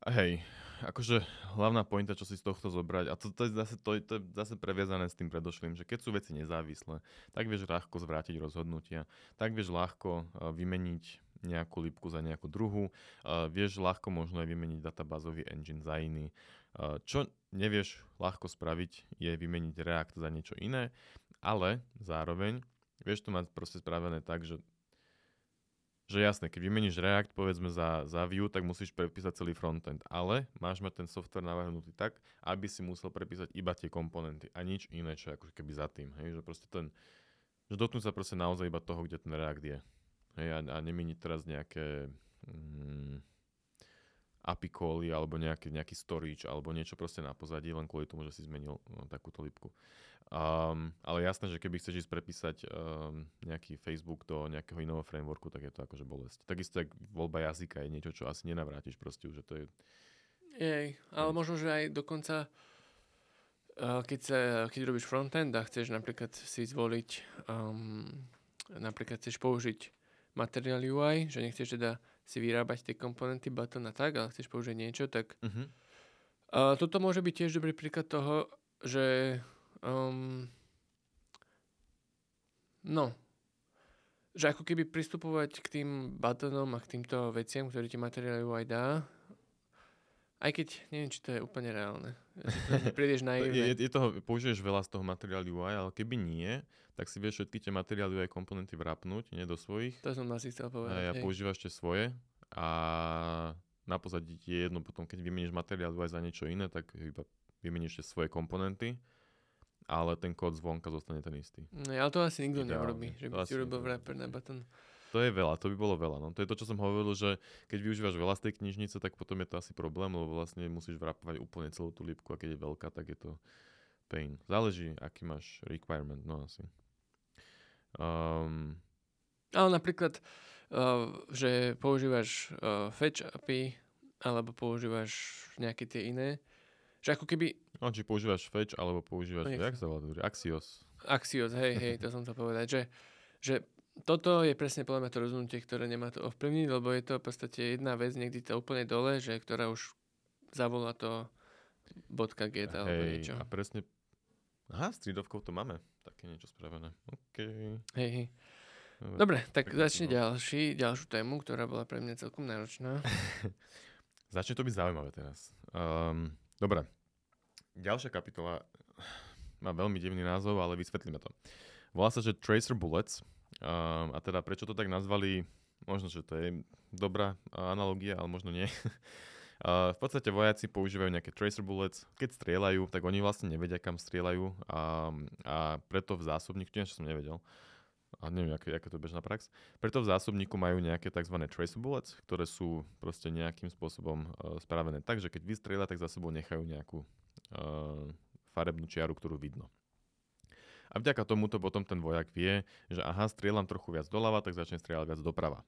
A: Hej, akože hlavná pointa, čo si z tohto zobrať, a to, to, je zase, to, to je zase previazané s tým predošlým, že keď sú veci nezávislé, tak vieš ľahko zvrátiť rozhodnutia, tak vieš ľahko uh, vymeniť nejakú lípku za nejakú druhú, uh, vieš ľahko možno aj vymeniť databázový engine za iný. Uh, čo nevieš ľahko spraviť, je vymeniť React za niečo iné, ale zároveň vieš to mať proste spravené tak, že že jasné, keď vymeníš React povedzme za, za Vue, tak musíš prepísať celý frontend, ale máš mať ten software navrhnutý tak, aby si musel prepísať iba tie komponenty a nič iné, čo ako keby za tým. Hej? Že proste ten, že dotknúť sa proste naozaj iba toho, kde ten React je. Hej? A, a nemeniť teraz nejaké... Mm, API cally alebo nejaký, nejaký storage alebo niečo proste na pozadí, len kvôli tomu, že si zmenil no, takúto lípku. Um, ale jasné, že keby chceš ísť prepísať um, nejaký Facebook do nejakého iného frameworku, tak je to akože bolesť. Takisto jak voľba jazyka je niečo, čo asi nenavrátiš proste už, že to je...
B: Jej, ale možno, že aj dokonca uh, keď, sa, keď robíš frontend a chceš napríklad si zvoliť um, napríklad chceš použiť Material UI, že nechceš teda si vyrábať tie komponenty button a tak, ale chceš použiť niečo, tak uh-huh. uh, toto môže byť tiež dobrý príklad toho, že Um, no, že ako keby pristupovať k tým buttonom a k týmto veciam, ktoré ti Material UI dá, aj keď neviem, či to je úplne reálne. Prídeš [laughs] na
A: je, je toho, použiješ veľa z toho Material UI, ale keby nie, tak si vieš všetky tie Material UI komponenty vrapnúť, nie do svojich.
B: To som asi chcel povedať.
A: A ja používaš tie svoje a na pozadí ti je jedno potom, keď vymeníš Material UI za niečo iné, tak iba vymeníš tie svoje komponenty ale ten kód zvonka zostane ten istý.
B: No, ale to asi nikto neurobí, že by si urobil wrapper na button.
A: To je veľa, to by bolo veľa. No. To je to, čo som hovoril, že keď využívaš veľa z tej knižnice, tak potom je to asi problém, lebo vlastne musíš vrapovať úplne celú tú lípku a keď je veľká, tak je to pain. Záleží, aký máš requirement, no asi. Um,
B: ale napríklad, uh, že používaš uh, fetch API alebo používaš nejaké tie iné, že ako keby...
A: No, či používaš fetch, alebo používaš, no, jak sa volá, Axios.
B: Axios, hej, hej, to som to povedať, že, že toto je presne podľa mňa to rozhodnutie, ktoré nemá to ovplyvniť, lebo je to v podstate jedna vec niekde to úplne dole, že ktorá už zavolá to .get alebo Hej, niečo.
A: a presne, aha, s tridovkou to máme, také niečo spravené. OK.
B: Hej, hej. Dobre, Dobre tak, tak začne no. ďalší, ďalšiu tému, ktorá bola pre mňa celkom náročná. [laughs]
A: začne to byť zaujímavé teraz. Um, Dobre. Ďalšia kapitola [sighs] má veľmi divný názov, ale vysvetlíme to. Volá sa, že Tracer Bullets. Um, a teda prečo to tak nazvali, možno, že to je dobrá analogia, ale možno nie. [laughs] Uh, v podstate vojaci používajú nejaké tracer bullets. Keď strieľajú, tak oni vlastne nevedia, kam strieľajú a, a preto v zásobníku, čo som nevedel, a neviem, aké, aké to je bežná prax. Preto v zásobníku majú nejaké tzv. trace bullets, ktoré sú proste nejakým spôsobom uh, spravené tak, že keď vystrieľa, tak za sebou nechajú nejakú uh, farebnú čiaru, ktorú vidno. A vďaka tomuto potom ten vojak vie, že aha, strieľam trochu viac doľava, tak začne strieľať viac doprava.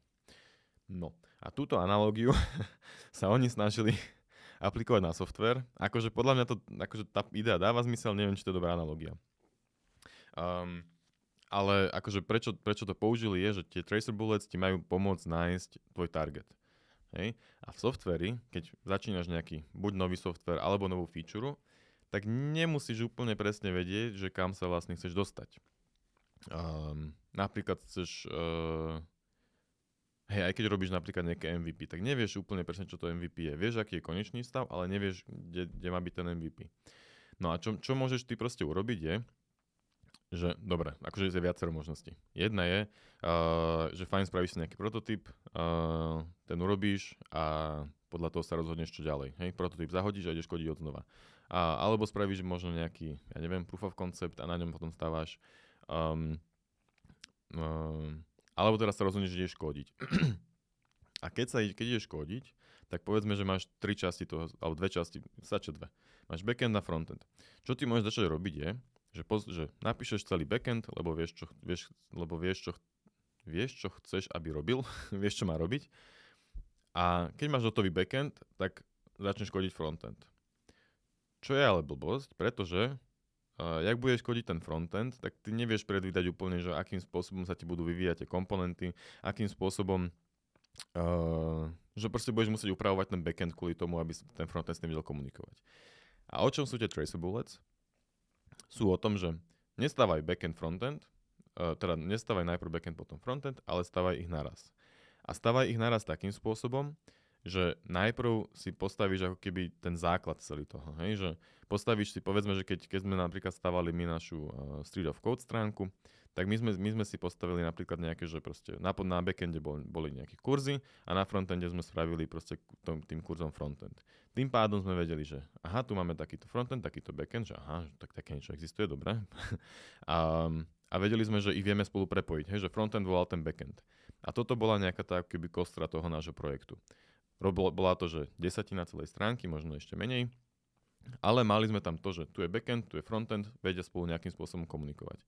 A: No a túto analogiu [laughs] sa oni snažili [laughs] aplikovať na software. Akože podľa mňa to, akože tá idea dáva zmysel, neviem, či to je dobrá analogia. Um, ale akože prečo, prečo to použili je, že tie tracer bullets ti majú pomôcť nájsť tvoj target. Hej? A v softveri, keď začínaš nejaký buď nový software alebo novú feature, tak nemusíš úplne presne vedieť, že kam sa vlastne chceš dostať. Um, napríklad chceš... Uh, hej, aj keď robíš napríklad nejaké MVP, tak nevieš úplne presne, čo to MVP je. Vieš, aký je konečný stav, ale nevieš, kde, kde má byť ten MVP. No a čo, čo môžeš ty proste urobiť je, že dobre, akože je viacero možností. Jedna je, uh, že fajn spravíš si nejaký prototyp, uh, ten urobíš a podľa toho sa rozhodneš čo ďalej. Hej, prototyp zahodíš a ideš kodiť od znova. A, alebo spravíš možno nejaký, ja neviem, proof of concept a na ňom potom stávaš. Um, um, alebo teraz sa rozhodneš, že ideš kodiť. [clears throat] a keď, sa, keď ideš kodiť, tak povedzme, že máš tri časti toho, alebo dve časti, stačia dve. Máš backend a frontend. Čo ty môžeš začať robiť je, že, poz, že napíšeš celý backend, lebo vieš, čo, vieš, lebo vieš, čo, vieš, čo chceš, aby robil, [laughs] vieš, čo má robiť. A keď máš hotový backend, tak začneš kodiť frontend. Čo je ale blbosť, pretože uh, jak budeš kodiť ten frontend, tak ty nevieš predvídať úplne, že akým spôsobom sa ti budú vyvíjať tie komponenty, akým spôsobom uh, že proste budeš musieť upravovať ten backend kvôli tomu, aby ten frontend s tým vedel komunikovať. A o čom sú tie tracer bullets? sú o tom, že nestávaj backend frontend, uh, teda nestávaj najprv backend potom frontend, ale stávaj ich naraz. A stávaj ich naraz takým spôsobom, že najprv si postavíš ako keby ten základ celý toho. Hej? Že postavíš si, povedzme, že keď, keď sme napríklad stavali my našu uh, Street of Code stránku, tak my sme, my sme si postavili napríklad nejaké, že proste na, na backende bol, boli nejaké kurzy a na frontende sme spravili proste tým, tým kurzom frontend. Tým pádom sme vedeli, že aha, tu máme takýto frontend, takýto backend, že aha, tak také niečo existuje, dobre. [laughs] a, a vedeli sme, že ich vieme spolu prepojiť, hej, že frontend volal ten backend. A toto bola nejaká tá keby kostra toho nášho projektu. Robilo, bola to, že desatina celej stránky, možno ešte menej, ale mali sme tam to, že tu je backend, tu je frontend, vedia spolu nejakým spôsobom komunikovať.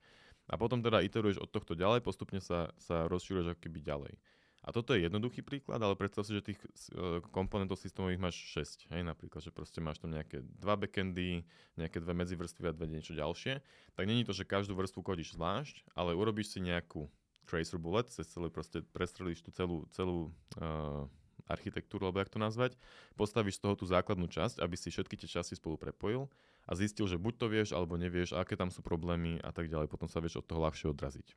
A: A potom teda iteruješ od tohto ďalej, postupne sa, sa rozširuješ ako keby ďalej. A toto je jednoduchý príklad, ale predstav si, že tých uh, komponentov systémových máš 6. Hej, napríklad, že proste máš tam nejaké dva backendy, nejaké dve medzivrstvy a dve niečo ďalšie. Tak není to, že každú vrstvu kodíš zvlášť, ale urobíš si nejakú tracer bullet, cez celé proste prestrelíš tú celú, celú uh, architektúru, alebo jak to nazvať, postavíš z toho tú základnú časť, aby si všetky tie časti spolu prepojil a zistil, že buď to vieš, alebo nevieš, aké tam sú problémy a tak ďalej. Potom sa vieš od toho ľahšie odraziť.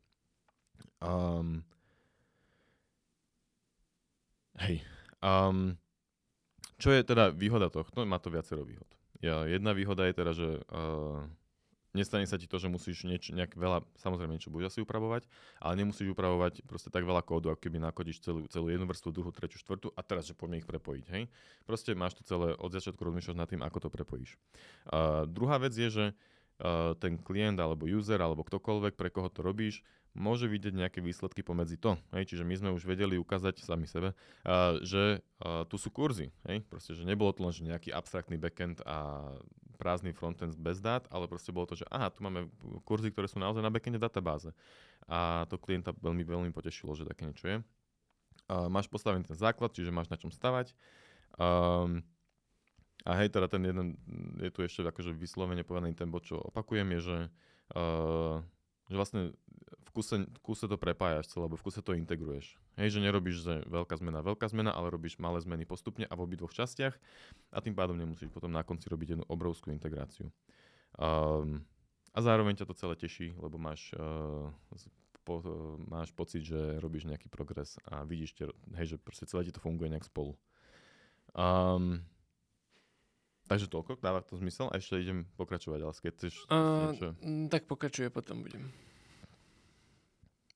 A: Um, Hej. Um, čo je teda výhoda tohto? Má to viacero výhod. Ja, jedna výhoda je teda, že uh, nestane sa ti to, že musíš nieč, nejak veľa, samozrejme niečo budeš asi upravovať, ale nemusíš upravovať proste tak veľa kódu, ako keby nakodíš celú, celú jednu vrstvu, druhú, tretiu, štvrtú a teraz, že poďme ich prepojiť. Hej? Proste máš to celé od začiatku rozmýšľaš nad tým, ako to prepojíš. Uh, druhá vec je, že ten klient alebo user alebo ktokoľvek, pre koho to robíš, môže vidieť nejaké výsledky pomedzi to. Hej? Čiže my sme už vedeli ukázať sami sebe, uh, že uh, tu sú kurzy. Hej? Proste, že nebolo to len že nejaký abstraktný backend a prázdny frontend bez dát, ale proste bolo to, že aha, tu máme kurzy, ktoré sú naozaj na backende databáze. A to klienta veľmi, veľmi potešilo, že také niečo je. Uh, máš postavený ten základ, čiže máš na čom stavať. Um, a hej, teda ten jeden, je tu ešte akože vyslovene povedaný ten bod, čo opakujem, je, že, uh, že vlastne kuse, v kuse to prepájaš celé, alebo v kuse to integruješ. Hej, že nerobíš, že veľká zmena, veľká zmena, ale robíš malé zmeny postupne a v obidvoch častiach a tým pádom nemusíš potom na konci robiť jednu obrovskú integráciu. Um, a zároveň ťa to celé teší, lebo máš, uh, po, uh, máš pocit, že robíš nejaký progres a vidíš, te, hej, že proste celé ti to funguje nejak spolu. Um, takže toľko, dáva to zmysel a ešte idem pokračovať, ale keď chceš
B: uh, niečo... Tak pokračuje, potom budem.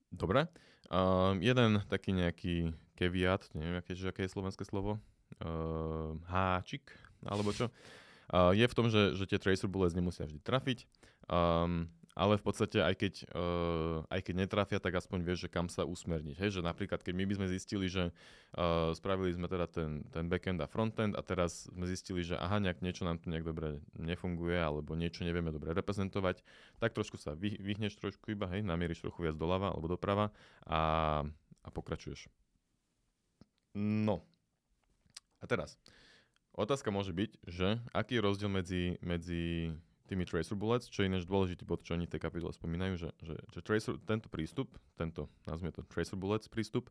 A: Dobre. Uh, jeden taký nejaký keviat, neviem, aké, aké je slovenské slovo, uh, háčik, alebo čo, uh, je v tom, že, že tie tracer bullets nemusia vždy trafiť. Um, ale v podstate aj keď, uh, aj keď netrafia, tak aspoň vieš, že kam sa usmerniť. Hej, že napríklad, keď my by sme zistili, že uh, spravili sme teda ten, ten backend a frontend a teraz sme zistili, že aha, nejak niečo nám tu nejak dobre nefunguje alebo niečo nevieme dobre reprezentovať, tak trošku sa vy, vyhneš trošku iba, hej, namieríš trochu viac doľava alebo doprava a, a pokračuješ. No. A teraz, otázka môže byť, že aký je rozdiel medzi, medzi tými tracer bullets, čo je ináč dôležitý bod, čo oni v tej kapitole spomínajú, že, že, že tracer, tento prístup, tento, nazvime to tracer bullets prístup,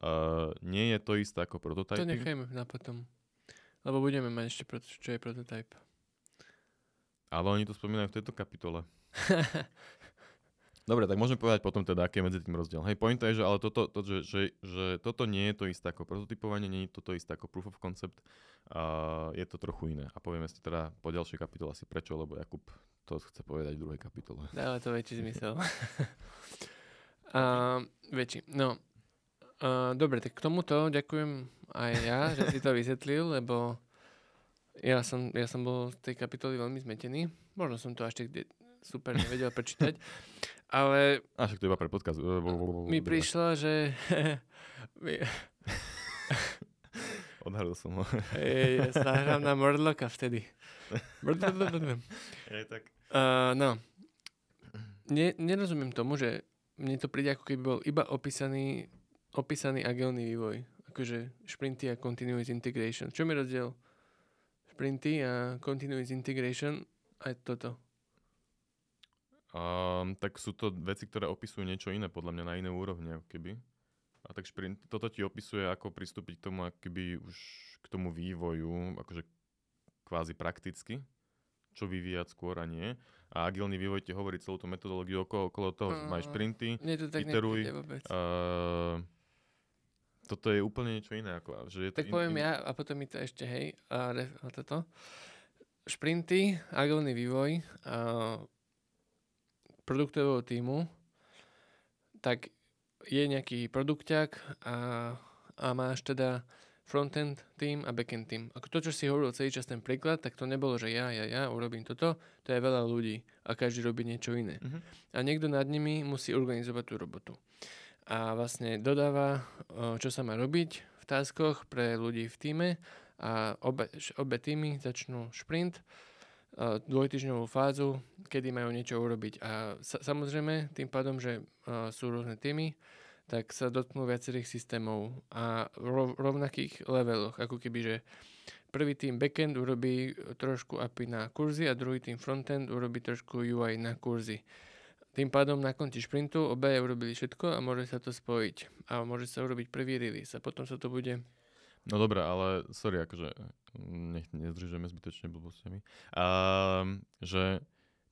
A: uh, nie je to isté ako prototype.
B: To nechajme na potom, lebo budeme mať ešte, čo je prototype.
A: Ale oni to spomínajú v tejto kapitole. [laughs] Dobre, tak môžeme povedať potom teda, aký je medzi tým rozdiel. Hej, pointa je, že ale toto, to, že, že, že toto nie je to isté ako prototypovanie, nie je to to isté ako proof of concept, uh, je to trochu iné. A povieme si teda po ďalšej kapitole asi prečo, lebo Jakub to chce povedať v druhej kapitole.
B: Dáva to väčší zmysel. uh, [laughs] väčší. No, uh, dobre, tak k tomuto ďakujem aj ja, že si to vysvetlil, lebo ja som, ja som bol z tej kapitoly veľmi zmetený. Možno som to až tak super nevedel prečítať. [laughs] Ale...
A: A však to iba pre podcast.
B: Mi prišlo, že... [laughs] [laughs]
A: Odhalil som ho.
B: Ej, ja sa hrám na Mordlocka vtedy.
A: Je tak.
B: Uh, no. Ne, nerozumiem tomu, že mne to príde ako keby bol iba opísaný, opísaný agilný vývoj. Akože sprinty a continuous integration. Čo mi rozdiel? Sprinty a continuous integration aj toto.
A: Um, tak sú to veci, ktoré opisujú niečo iné, podľa mňa na iné úrovne, keby. A tak šprint, toto ti opisuje, ako pristúpiť k tomu, keby už k tomu vývoju, akože kvázi prakticky, čo vyvíjať skôr a nie. A agilný vývoj ti hovorí celú tú metodológiu okolo, okolo toho, uh, máš sprinty,
B: to tak iteruj. Uh,
A: toto je úplne niečo iné. Ako, že je
B: tak to poviem in, in... ja a potom mi to ešte, hej, a, a toto. Šprinty, agilný vývoj, uh, produktového týmu, tak je nejaký produkťák a, a máš teda frontend tým a backend tým. Ako to, čo si hovoril celý čas ten príklad, tak to nebolo, že ja, ja, ja urobím toto, to je veľa ľudí a každý robí niečo iné. Uh-huh. A niekto nad nimi musí organizovať tú robotu. A vlastne dodáva, čo sa má robiť v taskoch pre ľudí v týme a obe, obe týmy začnú šprint, dvojtyžňovú fázu, kedy majú niečo urobiť. A sa, samozrejme, tým pádom, že uh, sú rôzne týmy, tak sa dotknú viacerých systémov a rov, rovnakých leveloch, ako keby, že prvý tým backend urobí trošku API na kurzy a druhý tým frontend urobí trošku UI na kurzy. Tým pádom na konci šprintu obaja urobili všetko a môže sa to spojiť. A môže sa urobiť prvý release a potom sa to bude
A: No dobré, ale sorry, akože nech nezdržujeme zbytočne blbostiami. Um, že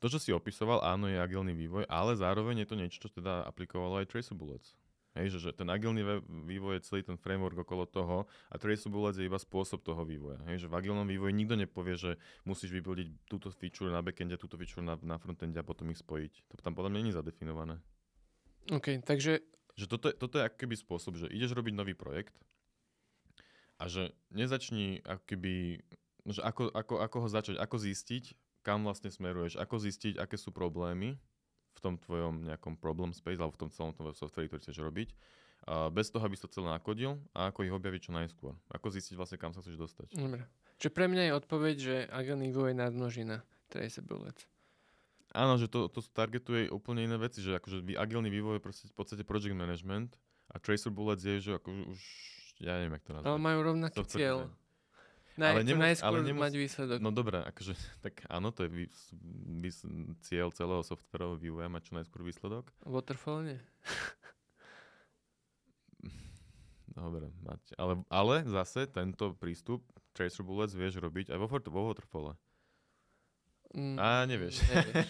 A: to, čo si opisoval, áno, je agilný vývoj, ale zároveň je to niečo, čo teda aplikovalo aj Traceabullets. Hej, že, že ten agilný vývoj je celý ten framework okolo toho a Traceabullets je iba spôsob toho vývoja. Hej, že v agilnom vývoji nikto nepovie, že musíš vybudiť túto feature na backende, túto feature na, na frontende a potom ich spojiť. To tam podľa mňa nie je zadefinované.
B: OK, takže...
A: Že toto, toto je aký spôsob, že ideš robiť nový projekt, a že nezačni ako keby, že ako, ako, ako ho začať, ako zistiť, kam vlastne smeruješ, ako zistiť, aké sú problémy v tom tvojom nejakom problem space alebo v tom celom tom softveri, ktorý chceš robiť, a bez toho, aby si to celé nakodil a ako ich objaviť čo najskôr. Ako zistiť vlastne, kam sa chceš dostať.
B: Dobre. Čiže pre mňa je odpoveď, že agilný vývoj je nadmnožina traceability.
A: Áno, že to, to targetuje úplne iné veci, že akože agilný vývoj je v podstate project management a tracer bullets je, že ako už ja neviem, jak to nazvať.
B: Ale majú rovnaký to cieľ. Naj, ale nemus- najskôr ale nemus- mať výsledok.
A: No dobré, akože, [laughs] tak áno, to je vý, vý, cieľ celého softverového vývoja mať čo najskôr výsledok.
B: Waterfall nie.
A: Dobre, mať. Ale, ale zase tento prístup Tracer Bullets vieš robiť aj vo, vo Waterfalle. Mm, A nevieš. Nevieš.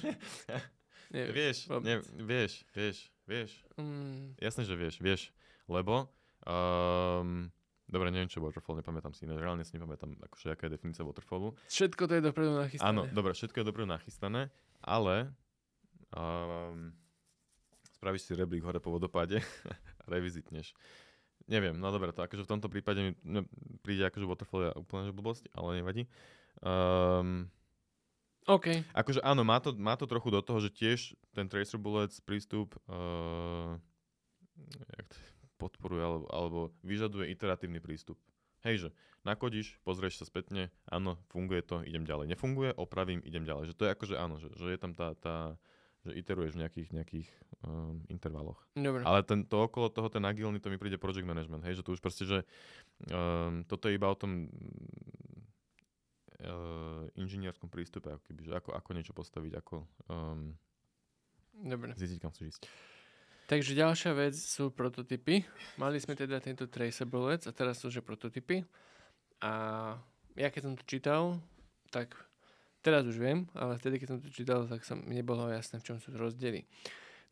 A: [laughs] nevieš. Vieš, ne, vieš, vieš, vieš. Mm. Jasné, že vieš, vieš. Lebo Um, dobre, neviem, čo Waterfall, nepamätám si. Reálne si nepamätám, akože, aká je definícia Waterfallu.
B: Všetko to je dopredu nachystané.
A: Áno, dobre, všetko je dopredu nachystané, ale um, spravíš si rebrík hore po vodopáde [laughs] a revizitneš. Neviem, no dobre, to akože v tomto prípade mi no, príde akože Waterfall je úplne že blbosť, ale nevadí. Um,
B: OK.
A: Akože áno, má to, má to trochu do toho, že tiež ten Tracer Bullets prístup uh, jak to, podporuje alebo, alebo vyžaduje iteratívny prístup. Hej, že nakodíš, pozrieš sa spätne, áno, funguje to, idem ďalej. Nefunguje, opravím, idem ďalej. Že to je ako, že áno, že, že je tam tá, tá že iteruješ v nejakých, nejakých um, intervaloch.
B: Dobre.
A: Ale ten, to okolo toho, ten agilný, to mi príde project management. Hej, že tu už proste, že um, toto je iba o tom uh, inžinierskom prístupe, ako, keby, že ako, ako niečo postaviť, ako um,
B: Dobre.
A: zistiť, kam chceš ísť.
B: Takže ďalšia vec sú prototypy. Mali sme teda tento traceable a teraz sú že prototypy. A ja keď som to čítal, tak teraz už viem, ale vtedy, keď som to čítal, tak som, nebolo jasné, v čom sú rozdiely.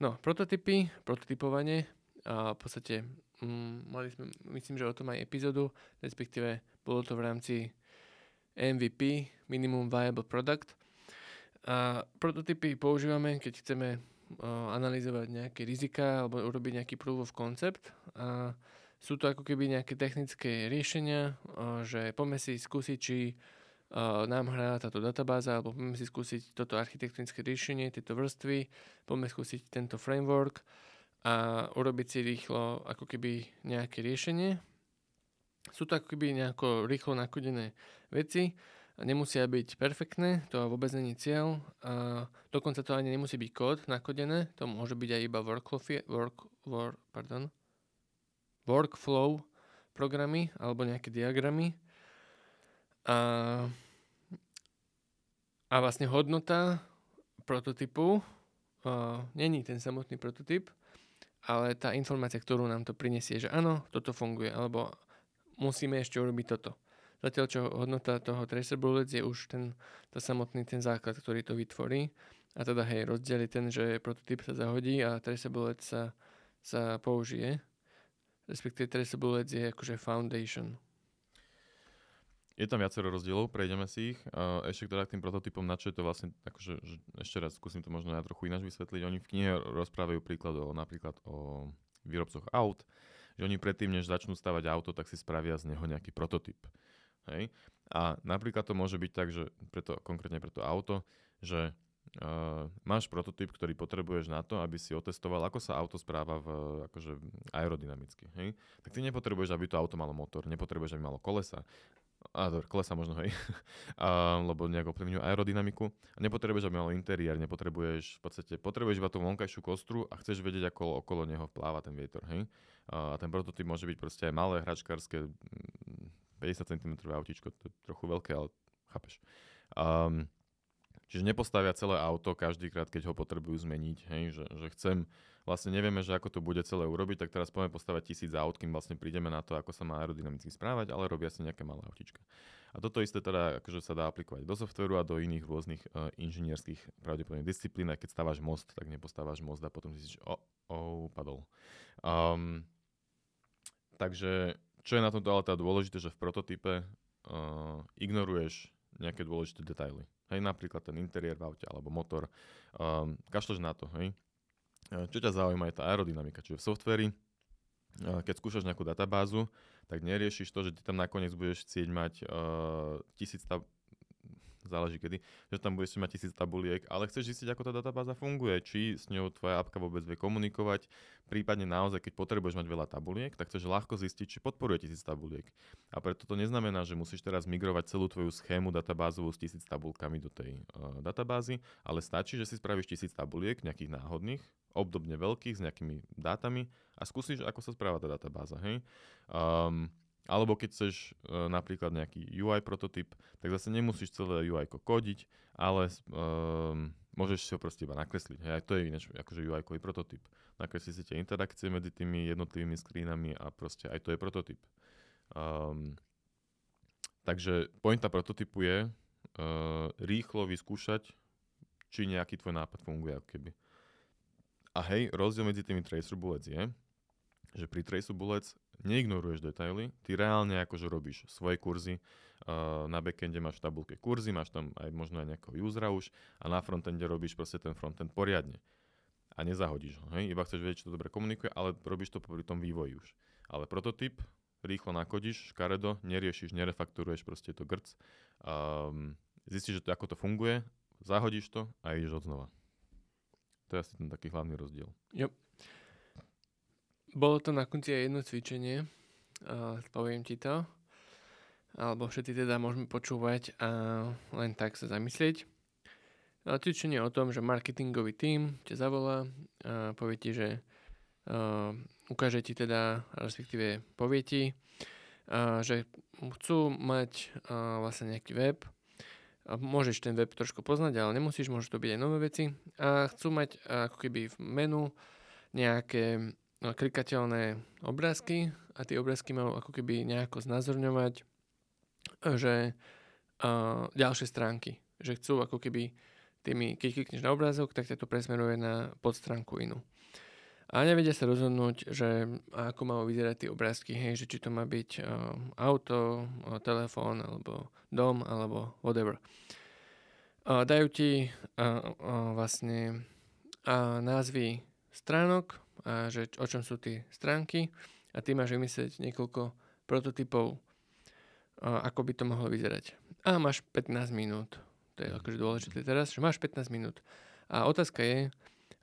B: No, prototypy, prototypovanie, a v podstate mm, mali sme, myslím, že o tom aj epizódu, respektíve bolo to v rámci MVP, Minimum Viable Product. A prototypy používame, keď chceme analyzovať nejaké rizika alebo urobiť nejaký proof of concept. A sú to ako keby nejaké technické riešenia, že poďme si skúsiť, či nám hrá táto databáza, alebo poďme si skúsiť toto architektonické riešenie, tieto vrstvy, poďme skúsiť tento framework a urobiť si rýchlo ako keby nejaké riešenie. Sú to ako keby nejako rýchlo nakodené veci, nemusia byť perfektné, to vôbec není cieľ. A dokonca to ani nemusí byť kód nakodené, to môže byť aj iba workflow, work, work, pardon, workflow programy alebo nejaké diagramy. A, a vlastne hodnota prototypu uh, není ten samotný prototyp, ale tá informácia, ktorú nám to prinesie, že áno, toto funguje, alebo musíme ešte urobiť toto. Zatiaľ, čo hodnota toho tracer je už ten, to samotný ten základ, ktorý to vytvorí. A teda hej, rozdiel je ten, že prototyp sa zahodí a tracer sa, sa použije. Respektíve tracer je akože foundation.
A: Je tam viacero rozdielov, prejdeme si ich. Ešte teda k tým prototypom, na čo je to vlastne, akože, že ešte raz skúsim to možno ja trochu ináč vysvetliť. Oni v knihe rozprávajú príkladov napríklad o výrobcoch aut, že oni predtým, než začnú stavať auto, tak si spravia z neho nejaký prototyp. Hej? A napríklad to môže byť tak, že preto, konkrétne pre to auto, že uh, máš prototyp, ktorý potrebuješ na to, aby si otestoval, ako sa auto správa v, akože aerodynamicky. Hej? Tak ty nepotrebuješ, aby to auto malo motor, nepotrebuješ, aby malo kolesa, a kolesa možno, hej, [laughs] a, lebo nejak ovplyvňujú aerodynamiku. A nepotrebuješ, aby malo interiér, nepotrebuješ, v podstate, potrebuješ iba tú vonkajšiu kostru a chceš vedieť, ako okolo neho vpláva ten vietor, hej. A ten prototyp môže byť proste aj malé, hračkárske, 50 cm autíčko, to je trochu veľké, ale chápeš. Um, čiže nepostavia celé auto každý krát, keď ho potrebujú zmeniť, hej, že, že chcem vlastne nevieme, že ako to bude celé urobiť, tak teraz poďme postavať tisíc aut, kým vlastne prídeme na to, ako sa má aerodynamicky správať, ale robia si nejaké malé autička. A toto isté teda akože sa dá aplikovať do softveru a do iných rôznych uh, inžinierských pravdepodobne disciplín. Aj keď stávaš most, tak nepostávaš most a potom si o, oh, padol. Um, takže čo je na tomto ale teda dôležité, že v prototype uh, ignoruješ nejaké dôležité detaily. Hej, napríklad ten interiér v aute alebo motor. Um, kašleš na to, hej. Čo ťa zaujíma je tá aerodynamika, čiže v softveri, keď skúšaš nejakú databázu, tak neriešiš to, že ty tam nakoniec budeš chcieť mať uh, tisíc tab- záleží kedy, že tam budeš mať tisíc tabuliek, ale chceš zistiť, ako tá databáza funguje, či s ňou tvoja apka vôbec vie komunikovať, prípadne naozaj, keď potrebuješ mať veľa tabuliek, tak chceš ľahko zistiť, či podporuje tisíc tabuliek. A preto to neznamená, že musíš teraz migrovať celú tvoju schému databázovú s tisíc tabulkami do tej uh, databázy, ale stačí, že si spravíš tisíc tabuliek, nejakých náhodných, obdobne veľkých, s nejakými dátami a skúsiš, ako sa správa tá databáza. Hej? Um, alebo keď chceš uh, napríklad nejaký UI prototyp, tak zase nemusíš celé UI kodiť, ale um, môžeš si ho proste iba nakresliť. Hej, to je iné, akože UI prototyp. Nakreslí si tie interakcie medzi tými jednotlivými screenami a proste aj to je prototyp. Um, takže pointa prototypu je uh, rýchlo vyskúšať, či nejaký tvoj nápad funguje ako keby. A hej, rozdiel medzi tými tracer bullets je, že pri tracer bullets neignoruješ detaily, ty reálne akože robíš svoje kurzy, uh, na backende máš v tabulke kurzy, máš tam aj možno aj nejakého usera už a na frontende robíš proste ten frontend poriadne. A nezahodíš ho, hej? Iba chceš vedieť, či to dobre komunikuje, ale robíš to pri tom vývoji už. Ale prototyp rýchlo nakodíš, škaredo, neriešiš, nerefakturuješ, proste to grc. Um, zistíš, že to, ako to funguje, zahodíš to a ideš od znova. To je asi ten taký hlavný rozdiel.
B: Yep. Bolo to na konci aj jedno cvičenie, uh, poviem ti to. Alebo všetci teda môžeme počúvať a len tak sa zamyslieť. Uh, cvičenie o tom, že marketingový tím ťa zavolá a povie ti, že uh, ukáže ti teda, respektíve povie ti, uh, že chcú mať uh, vlastne nejaký web, a môžeš ten web trošku poznať, ale nemusíš, môžu to byť aj nové veci. A chcú mať ako keby v menu nejaké klikateľné obrázky a tie obrázky majú ako keby nejako znázorňovať, že uh, ďalšie stránky, že chcú ako keby tými, keď klikneš na obrázok, tak ťa to presmeruje na podstránku inú. A nevedia sa rozhodnúť, že ako majú vyzerať tie obrázky, hej, že či to má byť uh, auto, uh, telefón, alebo dom, alebo whatever. Uh, dajú ti uh, uh, vlastne uh, názvy stránok, a že o čom sú tie stránky a ty máš vymyslieť niekoľko prototypov, ako by to mohlo vyzerať. A máš 15 minút. To je akože dôležité teraz, že máš 15 minút. A otázka je,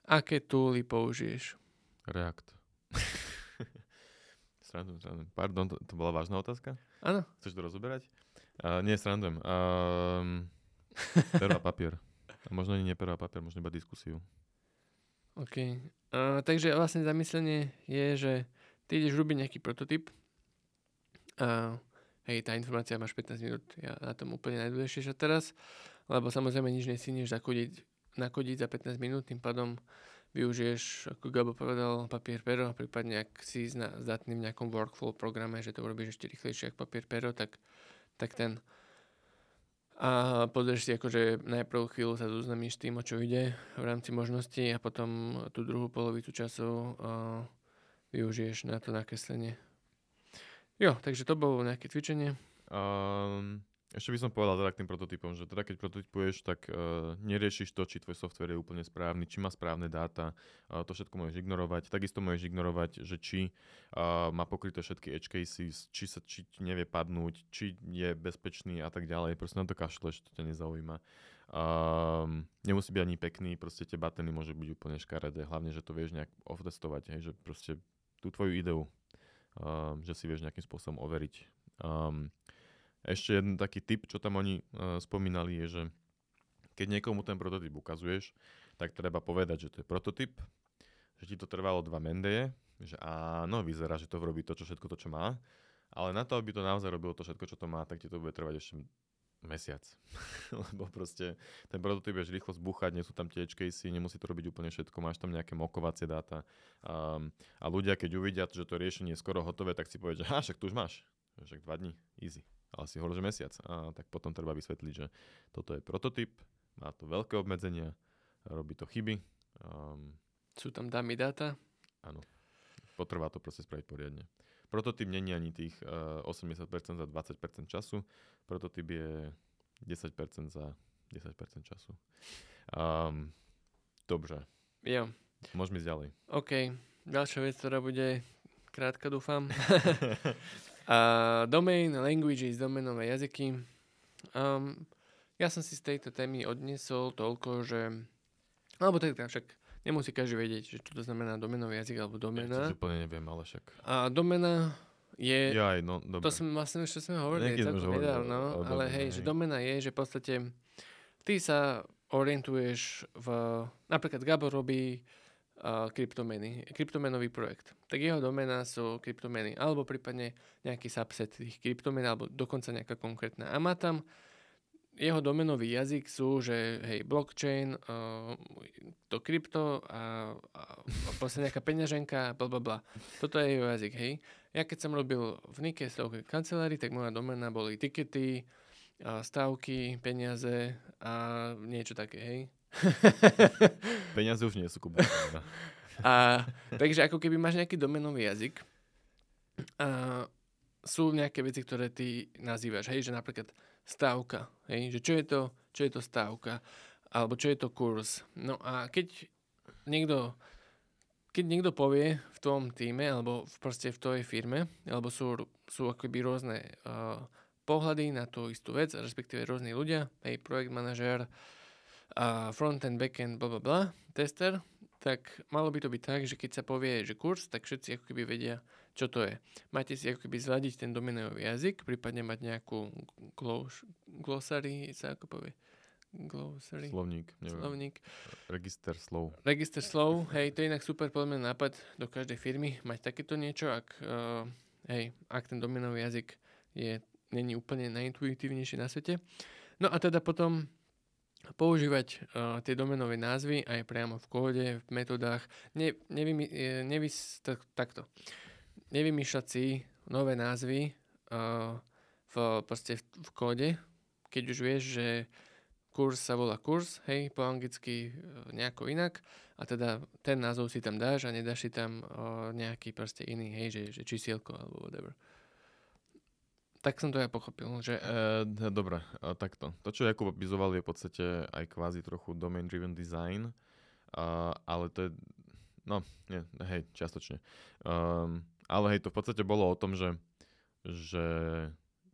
B: aké tooly použiješ?
A: React. [laughs] srandujem, srandujem. Pardon, to, to bola vážna otázka?
B: Áno.
A: Chceš to rozoberať? Uh, nie, srandujem. Um, pero a papier. A možno ani nie pero a papier, možno iba diskusiu.
B: OK. Uh, takže vlastne zamyslenie je, že ty ideš robiť nejaký prototyp a hej, tá informácia máš 15 minút, ja na tom úplne najdôležitejšia teraz, lebo samozrejme nič nesinieš zakodiť, nakodiť za 15 minút, tým pádom využiješ, ako Gabo povedal, papier pero, prípadne ak si zdatný v nejakom workflow programe, že to urobíš ešte rýchlejšie ako papier pero, tak, tak ten a pozrieš si akože najprv chvíľu sa zoznámiš s tým, o čo ide v rámci možností a potom tú druhú polovicu času uh, využiješ na to nakreslenie. Jo, takže to bolo nejaké cvičenie.
A: Um, ešte by som povedal teda k tým prototypom, že teda keď prototypuješ, tak uh, neriešiš to, či tvoj software je úplne správny, či má správne dáta, uh, to všetko môžeš ignorovať. Takisto môžeš ignorovať, že či uh, má pokryté všetky edge cases, či sa či nevie padnúť, či je bezpečný a tak ďalej. Proste na to kašleš, to ťa nezaujíma. Um, nemusí byť ani pekný, proste tie bateny môžu byť úplne škaredé, hlavne, že to vieš nejak otestovať, hej, že proste tú tvoju ideu, um, že si vieš nejakým spôsobom overiť. Um, ešte jeden taký tip, čo tam oni uh, spomínali, je, že keď niekomu ten prototyp ukazuješ, tak treba povedať, že to je prototyp, že ti to trvalo dva mendeje, že áno, vyzerá, že to robí to, čo všetko to, čo má, ale na to, aby to naozaj robilo to všetko, čo to má, tak ti to bude trvať ešte mesiac. [laughs] Lebo proste ten prototyp vieš rýchlo zbuchať, nie sú tam tie edge casey, nemusí to robiť úplne všetko, máš tam nejaké mokovacie dáta. Um, a ľudia, keď uvidia, že to riešenie je skoro hotové, tak si povedia, že však tu už máš. Však dva dní, easy. Ale si hovoril, že mesiac. A tak potom treba vysvetliť, že toto je prototyp, má to veľké obmedzenia, robí to chyby. Um,
B: sú tam dámy dáta?
A: Áno. Potrvá to proste spraviť poriadne. Prototyp není ani tých uh, eh, 80% za 20% času. Prototyp je 10% za 10% času. Um, dobre.
B: Jo.
A: Môžeme ísť ďalej.
B: OK. Ďalšia vec, ktorá bude krátka, dúfam. [laughs] uh, domain, languages, domenové jazyky. Um, ja som si z tejto témy odnesol toľko, že... Alebo tak, však Nemusí každý vedieť, že čo to znamená domenový jazyk alebo domena.
A: Ja úplne neviem, ale však.
B: A domena je...
A: Ja aj, no, dobre.
B: To sme vlastne ešte sme hovorili aj celkom nedávno, ale hej, hej, že domena je, že v podstate ty sa orientuješ v... Napríklad Gabor robí uh, kryptomeny, kryptomenový projekt. Tak jeho domena sú kryptomeny, alebo prípadne nejaký subset tých kryptomen, alebo dokonca nejaká konkrétna. A má tam jeho domenový jazyk sú, že hej, blockchain, uh, to krypto a, a, a proste nejaká peňaženka, bla bla bla. Toto je jeho jazyk, hej. Ja keď som robil v Nike stavkovej kancelárii, tak moja domena boli tikety, a stavky, peniaze a niečo také, hej. [laughs]
A: Peniaze už nie sú kuba.
B: a, takže ako keby máš nejaký domenový jazyk, a sú nejaké veci, ktoré ty nazývaš, hej, že napríklad stávka. Hej? Že čo je, to, čo je to stávka? Alebo čo je to kurz? No a keď niekto, keď niekto povie v tom týme, alebo v, proste v tvojej firme, alebo sú, sú akoby rôzne uh, pohľady na tú istú vec, respektíve rôzni ľudia, hej, projekt manažer, uh, front-end, back-end, bla bla bla, tester, tak malo by to byť tak, že keď sa povie, že kurz, tak všetci ako keby vedia, čo to je. Máte si ako keby zladiť ten domenový jazyk, prípadne mať nejakú gloss, glossary, sa ako povie? Glossary.
A: Slovník.
B: Neviem. Slovník.
A: Register slov.
B: Register slov, hej, to je inak super podľa nápad do každej firmy, mať takéto niečo, ak, uh, hej, ak ten domenový jazyk je, není úplne najintuitívnejší na svete. No a teda potom používať uh, tie domenové názvy aj priamo v kóde, v metodách. Ne, nevymy, e, nevys, tak, takto. Nevymýšľať si nové názvy uh, v, proste v, v kóde, keď už vieš, že kurz sa volá kurz, hej, po anglicky uh, nejako inak a teda ten názov si tam dáš a nedáš si tam uh, nejaký proste iný, hej, že, že čísielko alebo whatever. Tak som to ja pochopil. Že...
A: E, dobre, e, takto. To, čo Jakub opisoval, je v podstate aj kvázi trochu domain-driven design, uh, ale to je, no, nie, hej, čiastočne. Um, ale hej, to v podstate bolo o tom, že, že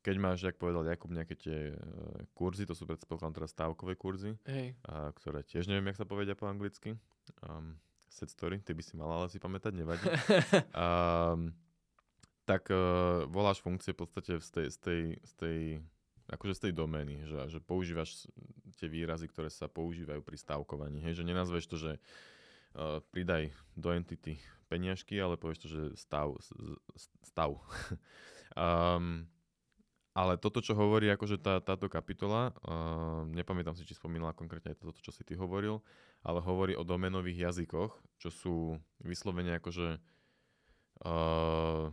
A: keď máš, jak povedal Jakub, nejaké tie uh, kurzy, to sú predpokladám teraz stávkové kurzy,
B: hej.
A: Uh, ktoré tiež neviem, jak sa povedia po anglicky. Um, set story, ty by si mal ale si pamätať, nevadí. um, [laughs] tak uh, voláš funkcie v podstate z tej, z tej, z tej akože z tej domény, že, že používaš tie výrazy, ktoré sa používajú pri stavkovaní. Hej, že nenazveš to, že uh, pridaj do entity peniažky, ale povieš to, že stav. stav. [laughs] um, ale toto, čo hovorí akože tá, táto kapitola, uh, nepamätám si, či spomínala konkrétne aj toto, čo si ty hovoril, ale hovorí o domenových jazykoch, čo sú vyslovene akože uh,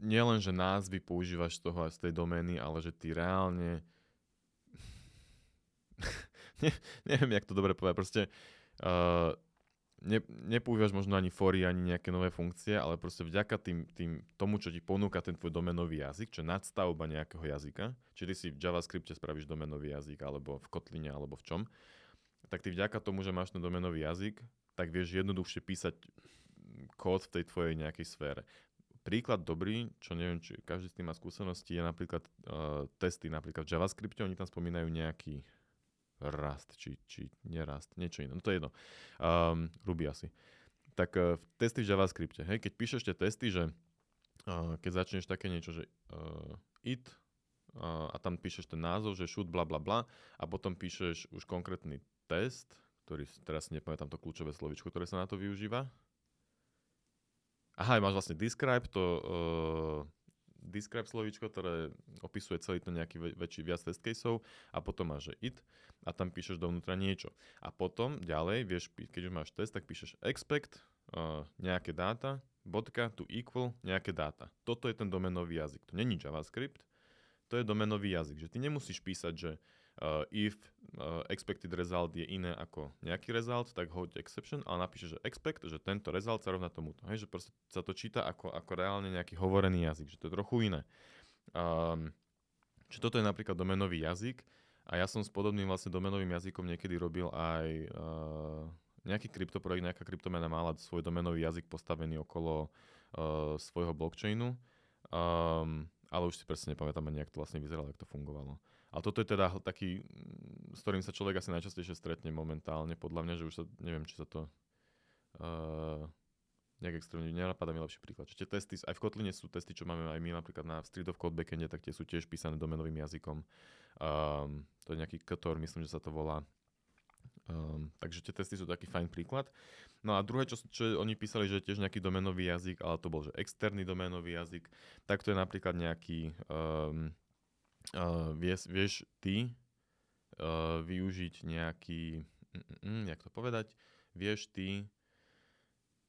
A: nielen, že názvy používaš z toho z tej domény, ale že ty reálne [laughs] ne, neviem, jak to dobre povedať, proste uh, ne, nepoužívaš možno ani fory, ani nejaké nové funkcie, ale proste vďaka tým, tým, tomu, čo ti ponúka ten tvoj domenový jazyk, čo je nadstavba nejakého jazyka, či ty si v JavaScripte spravíš domenový jazyk, alebo v Kotline, alebo v čom, tak ty vďaka tomu, že máš ten domenový jazyk, tak vieš jednoduchšie písať kód v tej tvojej nejakej sfére príklad dobrý, čo neviem, či každý s tým má skúsenosti, je napríklad uh, testy napríklad v JavaScripte, oni tam spomínajú nejaký Rust, či, či nerast, niečo iné, no to je jedno. Um, Ruby asi. Tak uh, testy v JavaScripte, hej, keď píšeš tie testy, že uh, keď začneš také niečo, že uh, it uh, a tam píšeš ten názov, že shoot bla bla bla a potom píšeš už konkrétny test, ktorý teraz nepamätám to kľúčové slovičko, ktoré sa na to využíva. Aha, máš vlastne describe, to uh, describe slovíčko, ktoré opisuje celý ten nejaký väčší viac test caseov a potom máš že it a tam píšeš dovnútra niečo. A potom ďalej, vieš, keď už máš test, tak píšeš expect uh, nejaké dáta, bodka to equal nejaké dáta. Toto je ten domenový jazyk. To není JavaScript, to je domenový jazyk. Že ty nemusíš písať, že uh, if uh, expected result je iné ako nejaký result, tak hoď exception, ale napíše, že expect, že tento result sa rovná tomuto. Hej, že proste sa to číta ako, ako reálne nejaký hovorený jazyk, že to je trochu iné. Um, čiže toto je napríklad domenový jazyk a ja som s podobným vlastne domenovým jazykom niekedy robil aj uh, nejaký kryptoprojekt, nejaká kryptomena mala svoj domenový jazyk postavený okolo uh, svojho blockchainu, um, ale už si presne nepamätám ani, jak to vlastne vyzeralo, jak to fungovalo. Ale toto je teda taký, s ktorým sa človek asi najčastejšie stretne momentálne, podľa mňa, že už sa, neviem, či sa to uh, nejak extrémne, nenapadá mi lepší príklad. Čiže testy, aj v Kotline sú testy, čo máme aj my napríklad na Street of Code backende, tak tie sú tiež písané domenovým jazykom. Um, to je nejaký Kotor, myslím, že sa to volá. Um, takže tie testy sú taký fajn príklad. No a druhé, čo, čo oni písali, že tiež nejaký domenový jazyk, ale to bol, že externý domenový jazyk, tak to je napríklad nejaký um, uh, vieš, vieš ty uh, využiť nejaký, mm, jak to povedať, vieš ty,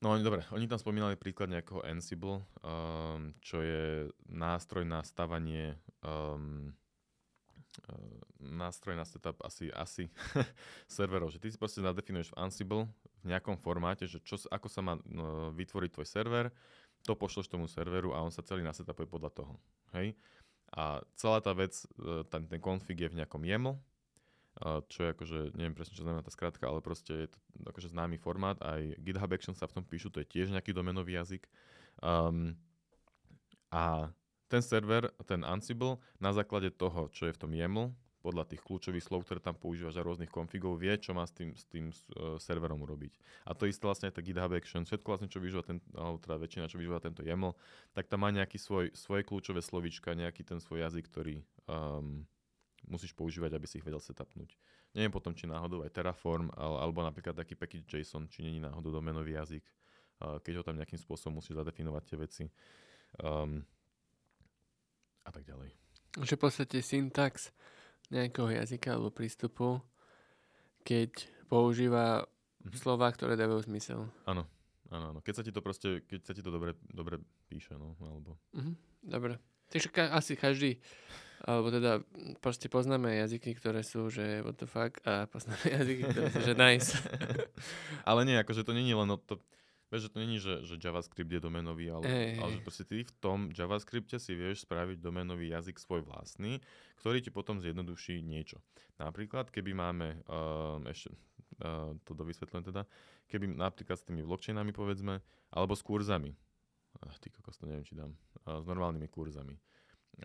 A: no dobre, oni tam spomínali príklad nejakého Ansible, um, čo je nástroj na stavanie um, nástroj na setup asi, asi [laughs] serverov, že ty si proste nadefinuješ v Ansible v nejakom formáte, že čo, ako sa má no, vytvoriť tvoj server, to pošleš tomu serveru a on sa celý nasetupuje podľa toho. Hej? A celá tá vec, e, ten, ten config je v nejakom YAML, čo je akože, neviem presne, čo znamená tá skratka, ale proste je to akože známy formát, aj GitHub Actions sa v tom píšu, to je tiež nejaký domenový jazyk. Um, a ten server, ten Ansible, na základe toho, čo je v tom YAML, podľa tých kľúčových slov, ktoré tam používaš a rôznych konfigov, vie, čo má s tým, s tým uh, serverom urobiť. A to isté vlastne aj tá GitHub Action, všetko vlastne, čo využíva ten, alebo teda väčšina, čo využíva tento YAML, tak tam má nejaký svoj, svoje kľúčové slovička, nejaký ten svoj jazyk, ktorý um, musíš používať, aby si ich vedel setupnúť. Neviem potom, či náhodou aj Terraform, ale, alebo napríklad taký package JSON, či není náhodou domenový jazyk, uh, keď ho tam nejakým spôsobom musíš zadefinovať tie veci. Um, a tak ďalej.
B: Že v podstate syntax nejakého jazyka alebo prístupu, keď používa mm-hmm. slova, ktoré dávajú zmysel.
A: Áno, áno, áno. Keď sa ti to proste, keď sa ti to dobre, dobre píše, no, alebo...
B: Mm-hmm. Dobre. Takže ka- asi každý, alebo teda proste poznáme jazyky, ktoré sú, že what the fuck, a poznáme [laughs] jazyky, ktoré sú, že nice. [laughs]
A: Ale nie, akože to není len o to, Vieš, že to není, že, že JavaScript je domenový, ale, ale že proste ty v tom JavaScripte si vieš spraviť domenový jazyk svoj vlastný, ktorý ti potom zjednoduší niečo. Napríklad, keby máme, uh, ešte uh, to dovysvetľujem teda, keby napríklad s tými blockchainami povedzme, alebo s kurzami. Uh, ty kokos, to neviem, či dám. Uh, s normálnymi kurzami.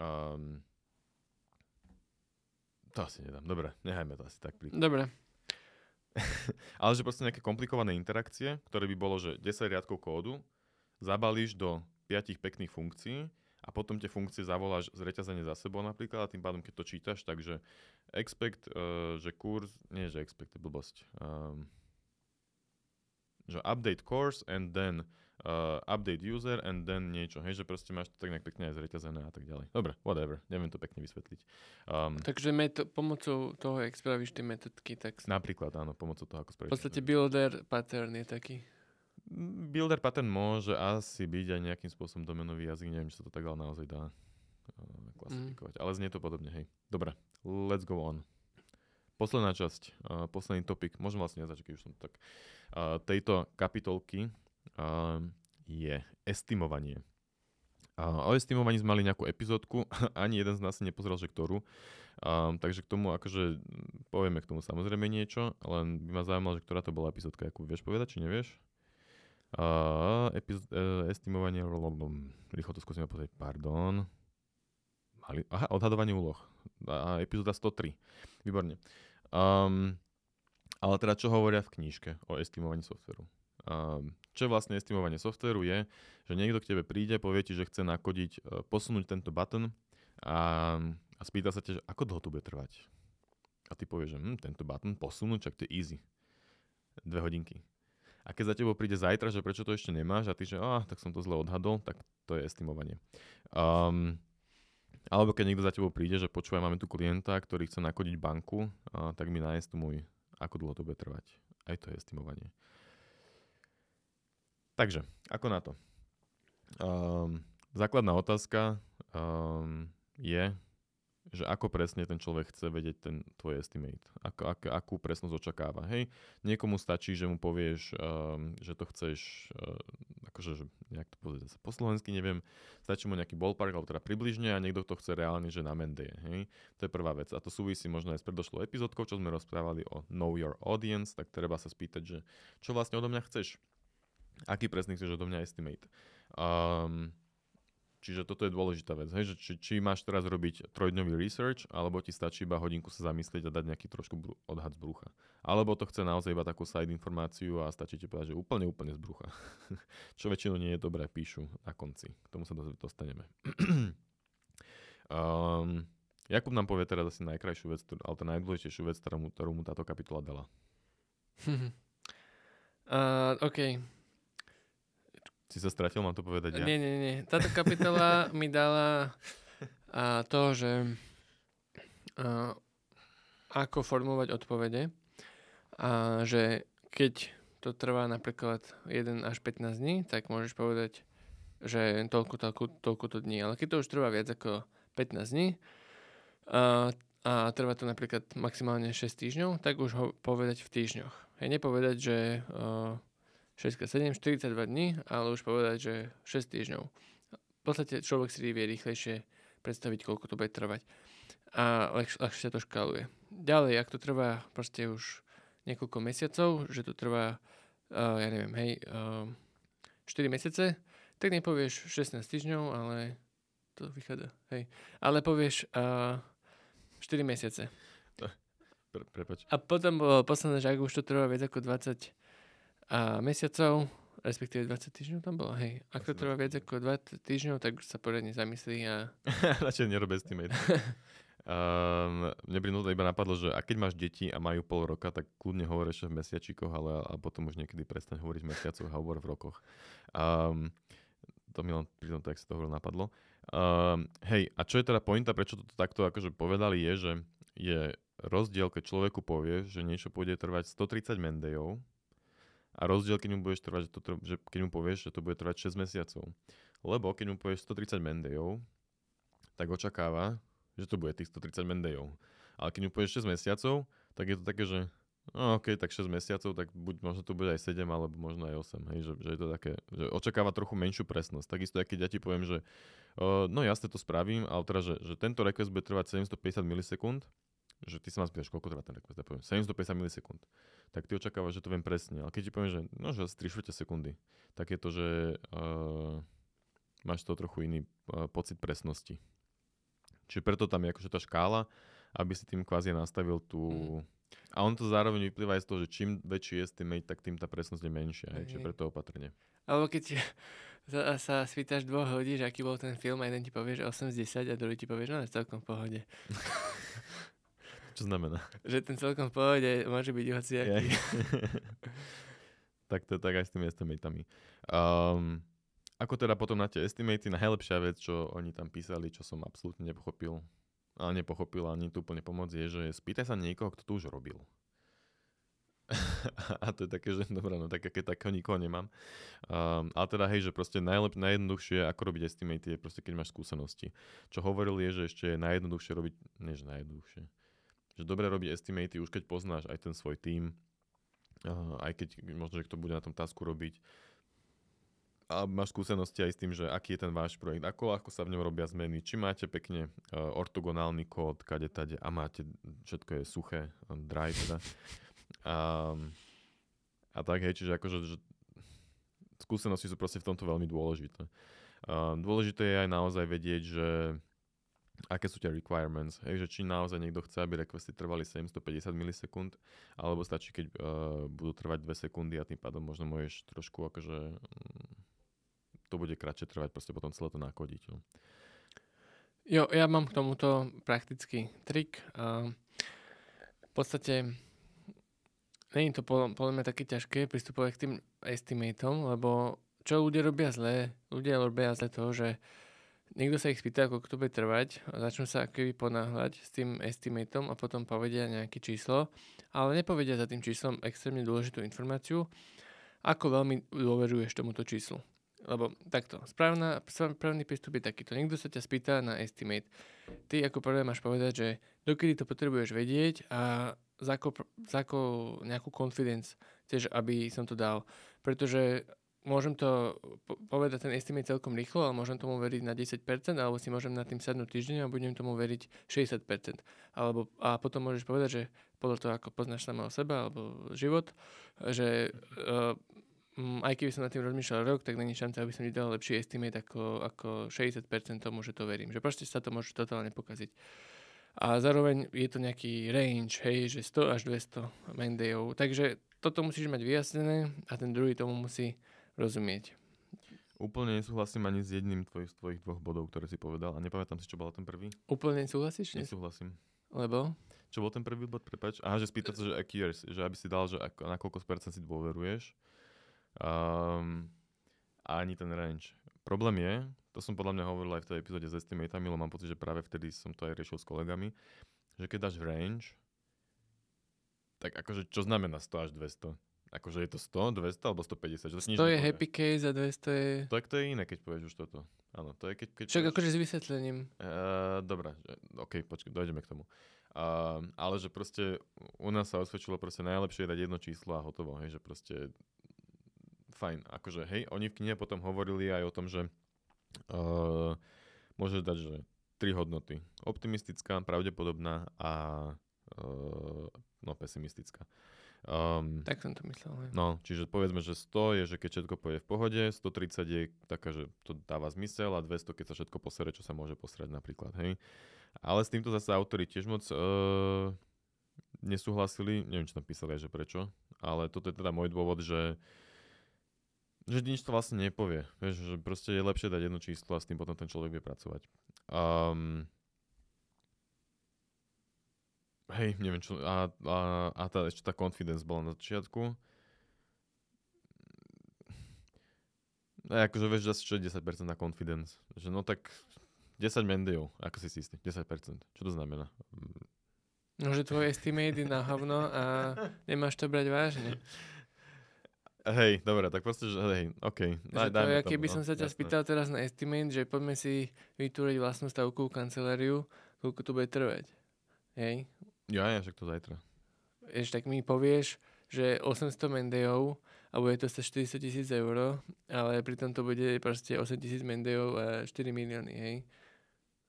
A: Um, to asi nedám. Dobre, nechajme to asi tak.
B: Príklad. Dobre. [laughs]
A: ale že proste nejaké komplikované interakcie, ktoré by bolo, že 10 riadkov kódu, zabalíš do 5 pekných funkcií a potom tie funkcie zavoláš zreťazenie za sebou napríklad a tým pádom, keď to čítaš, takže expect, uh, že kurz, nie že expect, je blbosť, um, že update course and then uh, update user and then niečo, hej, že proste máš to tak nejak pekne aj zreťazené a tak ďalej. Dobre, whatever, neviem to pekne vysvetliť.
B: Um, Takže meto- pomocou toho, jak spravíš tie metodky, tak...
A: Napríklad, áno, pomocou toho, ako spravíš.
B: V podstate builder pattern je taký.
A: Mm, builder pattern môže asi byť aj nejakým spôsobom domenový jazyk, neviem, či sa to tak ale naozaj dá uh, klasifikovať, mm. ale znie to podobne, hej. Dobre, let's go on. Posledná časť, uh, posledný topik, môžem vlastne začať, keď už som tak, uh, tejto kapitolky je estimovanie. O estimovaní sme mali nejakú epizódku, [laughs] ani jeden z nás si nepozeral, že ktorú. Um, takže k tomu akože povieme k tomu samozrejme niečo, len by ma zaujímalo, že ktorá to bola epizódka, ako vieš povedať, či nevieš? Uh, epiz- uh, estimovanie, rýchlo to skúsime pozrieť, pardon. Mali, aha, odhadovanie úloh. A, epizóda 103. Výborne. Um, ale teda čo hovoria v knižke o estimovaní softveru? Um, čo vlastne estimovanie softveru je, že niekto k tebe príde, povie ti, že chce nakodiť, uh, posunúť tento button a, a spýta sa ťa, že ako dlho to bude trvať. A ty povieš, že hm, tento button posunúť, čak to je easy. Dve hodinky. A keď za tebou príde zajtra, že prečo to ešte nemáš a ty, že ah, tak som to zle odhadol, tak to je estimovanie. Um, alebo keď niekto za tebou príde, že počúvaj, máme tu klienta, ktorý chce nakodiť banku, uh, tak mi nájsť tu môj, ako dlho to bude trvať. Aj to je estimovanie. Takže, ako na to? Um, základná otázka um, je, že ako presne ten človek chce vedieť ten tvoj estimate, ako, ak, akú presnosť očakáva. Hej, niekomu stačí, že mu povieš, um, že to chceš, uh, akože, že nejak to povedať zase po slovensky, neviem, stačí mu nejaký ballpark, alebo teda približne a niekto to chce reálne, že na Mendeje. Hej, to je prvá vec. A to súvisí možno aj s predošlou epizódkou, čo sme rozprávali o Know Your Audience, tak treba sa spýtať, že čo vlastne odo mňa chceš? Aký presný chceš odo mňa estimate? Um, Čiže toto je dôležitá vec, hej, že či, či máš teraz robiť trojdňový research, alebo ti stačí iba hodinku sa zamyslieť a dať nejaký trošku bru- odhad z brucha. Alebo to chce naozaj iba takú side informáciu a stačí ti povedať, že úplne, úplne z brucha. [laughs] Čo väčšinou nie je dobré, píšu na konci. K tomu sa dostaneme. um, [clears throat] Jakub nám povie teraz asi najkrajšiu vec, ale to najdôležitejšiu vec, ktorú mu, ktorú mu táto kapitola dala. [laughs]
B: uh, OK.
A: Si sa stratil, mám to povedať ja?
B: Nie, nie, nie. Táto kapitola mi dala a, to, že a, ako formulovať odpovede a že keď to trvá napríklad 1 až 15 dní, tak môžeš povedať, že toľko, toľko, toľko to dní. Ale keď to už trvá viac ako 15 dní a, a trvá to napríklad maximálne 6 týždňov, tak už ho povedať v týždňoch. Hej, nepovedať, že uh, 6x7, 42 dní, ale už povedať, že 6 týždňov. V podstate človek si vie rýchlejšie predstaviť, koľko to bude trvať. A ľahšie, ľahšie sa to škáluje. Ďalej, ak to trvá proste už niekoľko mesiacov, že to trvá, uh, ja neviem, hej, uh, 4 mesiace, tak nepovieš 16 týždňov, ale to vychádza, hej. Ale povieš uh, 4 mesiace.
A: Pre, prepač.
B: A potom bolo posledné, že ak už to trvá viac ako 20 a mesiacov, respektíve 20 týždňov tam bolo, hej. Ak to trvá viac ako 20 týždňov, tak sa poriadne zamyslí a... [laughs]
A: Radšej nerob estimate. um, mne by iba napadlo, že a keď máš deti a majú pol roka, tak kľudne hovor ešte v mesiačikoch, ale a potom už niekedy prestaň hovoriť v mesiacoch a hovor v rokoch. Um, to mi len pri tom tak sa to hovoril napadlo. Um, hej, a čo je teda pointa, prečo to takto akože povedali, je, že je rozdiel, keď človeku povie, že niečo pôjde trvať 130 mendejov, a rozdiel, keď mu budeš trvať, že, to, že keď mu povieš, že to bude trvať 6 mesiacov. Lebo keď mu povieš 130 mendejov, tak očakáva, že to bude tých 130 mendejov. Ale keď mu povieš 6 mesiacov, tak je to také, že no, OK, tak 6 mesiacov, tak buď možno to bude aj 7, alebo možno aj 8. Hej, že, že je to také, že očakáva trochu menšiu presnosť. Takisto, keď ja ti poviem, že uh, no jasne to spravím, ale teda, že, že tento request bude trvať 750 milisekúnd, že ty sa ma spýtaš, koľko trvá ten request, ja poviem 750 milisekúnd, tak ty očakávaš, že to viem presne. Ale keď ti poviem, že no, že asi 3 sekundy, tak je to, že uh, máš to trochu iný uh, pocit presnosti. Čiže preto tam je akože tá škála, aby si tým kvázi nastavil tú... Mm. A on to zároveň vyplýva aj z toho, že čím väčší estimate, tak tým tá presnosť je menšia. Hej, čiže preto opatrne.
B: Alebo keď [laughs] sa, sa spýtaš dvoch hodí, že aký bol ten film a jeden ti povie, že 8 z 10 a druhý ti povie, že no, je celkom v pohode. [laughs]
A: Čo znamená?
B: Že ten celkom v pohode môže byť hociaký. [laughs]
A: tak to je tak aj s tými estimatami. Um, ako teda potom na tie estimaty, najlepšia vec, čo oni tam písali, čo som absolútne nepochopil, ale nepochopil ani tu úplne pomoc, je, že spýtaj sa niekoho, kto to už robil. [laughs] a to je také, že dobré, no tak keď takého nikoho nemám. Um, ale teda hej, že proste najlep, najjednoduchšie, ako robiť estimaty, je proste keď máš skúsenosti. Čo hovoril je, že ešte je najjednoduchšie robiť, než najjednoduchšie že dobre robiť estimaty už keď poznáš aj ten svoj tím, aj keď možno, že kto bude na tom tasku robiť, a máš skúsenosti aj s tým, že aký je ten váš projekt, ako ľahko sa v ňom robia zmeny, či máte pekne uh, ortogonálny kód, kade tade a máte, všetko je suché, dry teda. Um, a tak hej, čiže akože že skúsenosti sú proste v tomto veľmi dôležité. Dôležité je aj naozaj vedieť, že aké sú tie requirements, hej, že či naozaj niekto chce, aby requesty trvali 750 milisekúnd, alebo stačí, keď uh, budú trvať 2 sekundy a tým pádom možno môžeš trošku akože um, to bude kratšie trvať, proste potom celé to nakodiť. No.
B: Jo, ja mám k tomuto praktický trik. Uh, v podstate není to podľa mňa také ťažké pristupovať k tým estimatom, lebo čo ľudia robia zle? Ľudia robia zle to, že niekto sa ich spýta, ako to bude trvať a začnú sa keby ponáhľať s tým estimatom a potom povedia nejaké číslo, ale nepovedia za tým číslom extrémne dôležitú informáciu, ako veľmi dôveruješ tomuto číslu. Lebo takto, správna, správny prístup je takýto. Niekto sa ťa spýta na estimate. Ty ako prvé máš povedať, že dokedy to potrebuješ vedieť a za ako, za ako nejakú confidence chceš, aby som to dal. Pretože môžem to povedať ten estimate celkom rýchlo, ale môžem tomu veriť na 10%, alebo si môžem na tým sadnúť týždeň a budem tomu veriť 60%. Alebo, a potom môžeš povedať, že podľa toho, ako poznáš samého seba alebo život, že uh, aj keby som nad tým rozmýšľal rok, tak není šanca, aby som ti dal lepší estimate ako, ako 60% tomu, že to verím. Že proste sa to môže totálne pokaziť. A zároveň je to nejaký range, hej, že 100 až 200 mendejov. Takže toto musíš mať vyjasnené a ten druhý tomu musí rozumieť.
A: Úplne nesúhlasím ani s jedným tvoj, z tvojich dvoch bodov, ktoré si povedal a nepamätám si, čo bol ten prvý.
B: Úplne nesúhlasíš?
A: Nesúhlasím.
B: Lebo?
A: Čo bol ten prvý bod, prepač? Aha, že spýtať sa, že accuracy, že aby si dal, že ako, na koľko percent si dôveruješ Um, a ani ten range. Problém je, to som podľa mňa hovoril aj v tej epizóde s estimatami, lebo mám pocit, že práve vtedy som to aj riešil s kolegami, že keď dáš range, tak akože čo znamená 100 až 200? Akože je to 100, 200 alebo 150? Že
B: to, to je happy case a 200 je...
A: Tak to je iné, keď povieš už toto. Áno, to je keď... keď
B: Však povieš... akože s vysvetlením.
A: Uh, Dobre, ok, počkaj, dojdeme k tomu. Uh, ale že proste u nás sa osvedčilo proste najlepšie dať jedno číslo a hotovo, hej, že proste fajn. Akože hej, oni v knihe potom hovorili aj o tom, že uh, môžeš dať, že tri hodnoty. Optimistická, pravdepodobná a uh, no, pesimistická.
B: Um, tak som to myslel. Ne?
A: No, čiže povedzme, že 100 je, že keď všetko pôjde v pohode, 130 je taká, že to dáva zmysel a 200, keď sa všetko posere, čo sa môže posrať napríklad, hej. Ale s týmto zase autory tiež moc uh, nesúhlasili, neviem, či tam písali že prečo, ale toto je teda môj dôvod, že že nič to vlastne nepovie. Vieš, že proste je lepšie dať jedno číslo a s tým potom ten človek vie pracovať. Um, hej, neviem čo, a, a, a tá, ešte tá confidence bola na začiatku. A no, akože vieš, že čo je 10% na confidence? Že no tak 10 mendejov, ako si si istý, 10%. Čo to znamená?
B: No, že tvoj estimate je na hovno a nemáš to brať vážne.
A: Hej, dobre, tak proste, že hej, OK.
B: Daj, to je, keby no, som sa ťa jasné. spýtal teraz na estimate, že poďme si vytvoriť vlastnú stavku kanceláriu, koľko to bude trvať. Hej?
A: Ja, ja, však to zajtra.
B: Ešte tak mi povieš, že 800 mendejov a bude to sa 40 tisíc eur, ale pritom to bude proste 8 tisíc mendejov a 4 milióny, hej?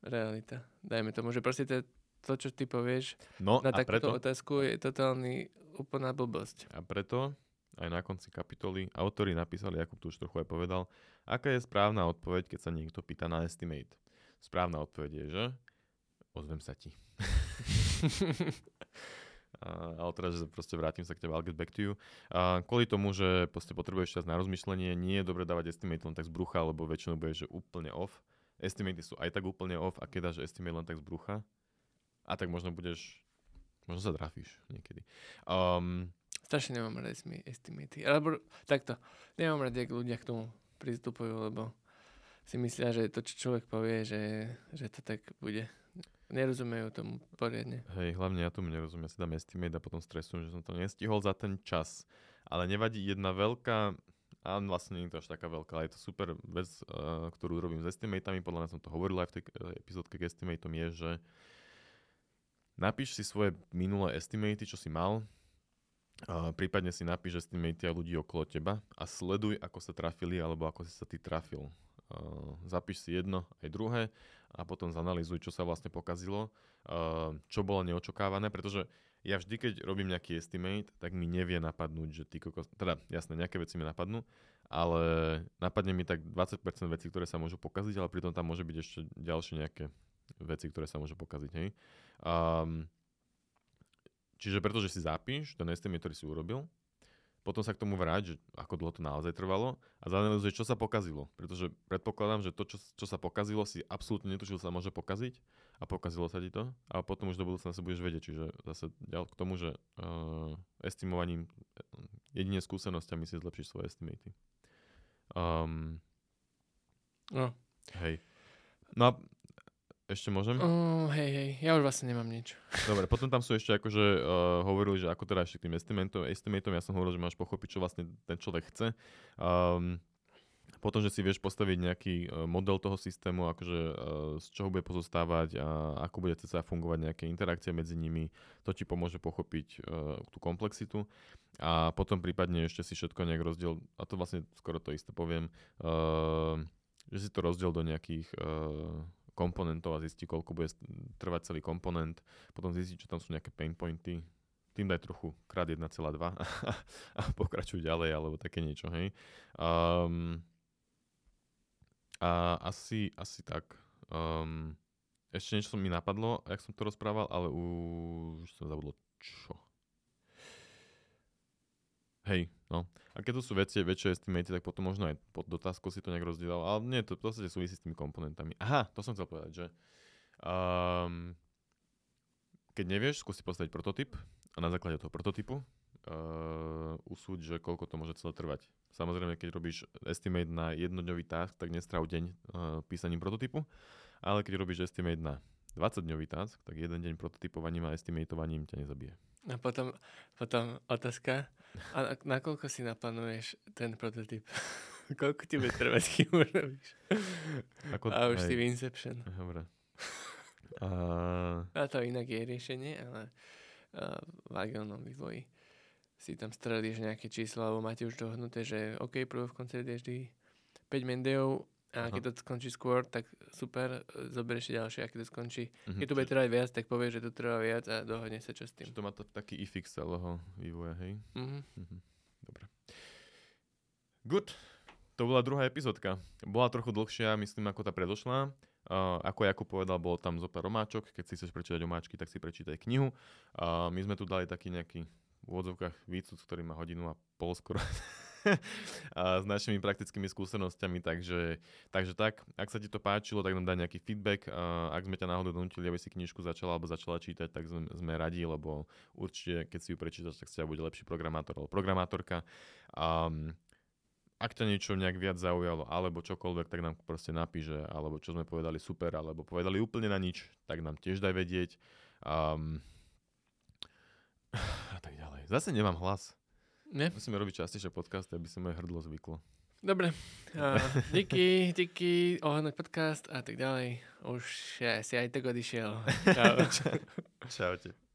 B: Realita. Dajme tomu, že proste to, to čo ty povieš
A: no,
B: na takúto
A: preto?
B: otázku je totálny úplná blbosť.
A: A preto aj na konci kapitoly, autori napísali, ako tu už trochu aj povedal, aká je správna odpoveď, keď sa niekto pýta na estimate. Správna odpoveď je, že ozvem sa ti. [laughs] [laughs] ale teraz, proste vrátim sa k tebe, I'll get back to you. A kvôli tomu, že proste potrebuješ čas na rozmýšľanie, nie je dobre dávať estimate len tak z brucha, lebo väčšinou bude, že úplne off. Estimaty sú aj tak úplne off a keď dáš estimate len tak z brucha, a tak možno budeš, možno sa trafíš niekedy. Um,
B: Strašne nemám rád estimaty. Alebo takto, nemám rád, jak ľudia k tomu pristupujú, lebo si myslia, že to, čo človek povie, že, že to tak bude. Nerozumejú tomu poriadne.
A: Hej, hlavne ja tomu nerozumiem. Ja si dám estimate a potom stresujem, že som to nestihol za ten čas. Ale nevadí jedna veľká, a vlastne nie je to až taká veľká, ale je to super vec, uh, ktorú robím s estimatami, podľa mňa som to hovoril aj v tej uh, epizódke k estimatom, je, že napíš si svoje minulé estimaty, čo si mal, Uh, prípadne si napíš estimaty a ľudí okolo teba a sleduj, ako sa trafili alebo ako si sa ty trafil. Uh, zapíš si jedno aj druhé a potom zanalýzuj, čo sa vlastne pokazilo, uh, čo bolo neočakávané, pretože ja vždy, keď robím nejaký estimate, tak mi nevie napadnúť, že ty kokos... Teda, jasné, nejaké veci mi napadnú, ale napadne mi tak 20% vecí, ktoré sa môžu pokaziť, ale pritom tam môže byť ešte ďalšie nejaké veci, ktoré sa môžu pokaziť, hej. Um, čiže pretože si zapíš ten estimate, ktorý si urobil, potom sa k tomu vráť, že ako dlho to naozaj trvalo a zanalizuje, čo sa pokazilo. Pretože predpokladám, že to, čo, čo sa pokazilo, si absolútne netušil, sa môže pokaziť a pokazilo sa ti to a potom už do budúcna sa budeš vedieť. Čiže zase ďal k tomu, že uh, estimovaním jedine skúsenosťami si zlepšíš svoje estimaty. Um,
B: no.
A: Hej. No a ešte môžem?
B: Uh, hej, hej, ja už vlastne nemám nič. [laughs]
A: Dobre, potom tam sú ešte akože uh, hovorili, že ako teda ešte k tým estimatom, estimatom, ja som hovoril, že máš pochopiť, čo vlastne ten človek chce. Um, potom, že si vieš postaviť nejaký uh, model toho systému, akože uh, z čoho bude pozostávať a ako bude cca fungovať nejaké interakcie medzi nimi, to ti pomôže pochopiť uh, tú komplexitu. A potom prípadne ešte si všetko nejak rozdiel, a to vlastne skoro to isté poviem, že si to rozdiel do nejakých komponentov a zistí, koľko bude trvať celý komponent, potom zistí, čo tam sú nejaké pain pointy, tým daj trochu krát 1,2 [laughs] a pokračuj ďalej, alebo také niečo, hej. Um, a asi, asi tak. Um, ešte niečo mi napadlo, jak som to rozprával, ale už som zabudol čo. Hej, no. A keď to sú väčšie, väčšie estimaty, tak potom možno aj pod dotázkou si to nejak rozdielal. Ale nie, to v podstate súvisí s tými komponentami. Aha, to som chcel povedať, že um, keď nevieš, skúsi postaviť prototyp a na základe toho prototypu uh, usúď, že koľko to môže celé trvať. Samozrejme, keď robíš estimate na jednodňový task, tak nestrav deň uh, písaním prototypu, ale keď robíš estimate na 20-dňový task, tak jeden deň prototypovaním a estimatovaním ťa nezabije.
B: A potom, potom otázka, a nakoľko si naplánuješ ten prototyp? [laughs] Koľko ti bude trvať, kým urobíš? Ako, a už hej. si v Inception.
A: Dobre. [laughs]
B: A... a to inak je riešenie, ale uh, v agilnom vývoji si tam strelíš nejaké číslo, alebo máte už dohodnuté, že OK, proof of concept je vždy 5 mendejov a Aha. keď to skončí skôr, tak super, zoberieš si ďalšie, a keď to skončí. Mm-hmm. Keď to bude trvať viac, tak povieš, že to trvá viac a dohodne sa čo s tým.
A: Čiže to má to taký ifix celého vývoja, hej?
B: Mm-hmm. Mm-hmm.
A: Dobre. Good. To bola druhá epizódka. Bola trochu dlhšia, myslím, ako tá predošlá. Uh, ako Jakub povedal, bolo tam zo pár romáčok. Keď si chceš prečítať omáčky, tak si prečítaj knihu. Uh, my sme tu dali taký nejaký v úvodzovkách výcud, ktorý má hodinu a pol skoro. [laughs] [laughs] s našimi praktickými skúsenosťami, takže, takže tak, ak sa ti to páčilo, tak nám daj nejaký feedback, ak sme ťa náhodou donútili, aby si knižku začala alebo začala čítať, tak sme, sme radi, lebo určite, keď si ju prečítaš, tak sa bude lepší programátor alebo programátorka. Um, ak ťa niečo nejak viac zaujalo, alebo čokoľvek, tak nám proste napíše, alebo čo sme povedali super, alebo povedali úplne na nič, tak nám tiež daj vedieť. Um, [sighs] a tak ďalej. Zase nemám hlas.
B: Nie?
A: Musíme robiť častejšie podcasty, aby sa moje hrdlo zvyklo.
B: Dobre. Uh, díky, díky, ohodnoť podcast a tak ďalej. Už ja, si aj tak odišiel.
A: Čau. Čaute.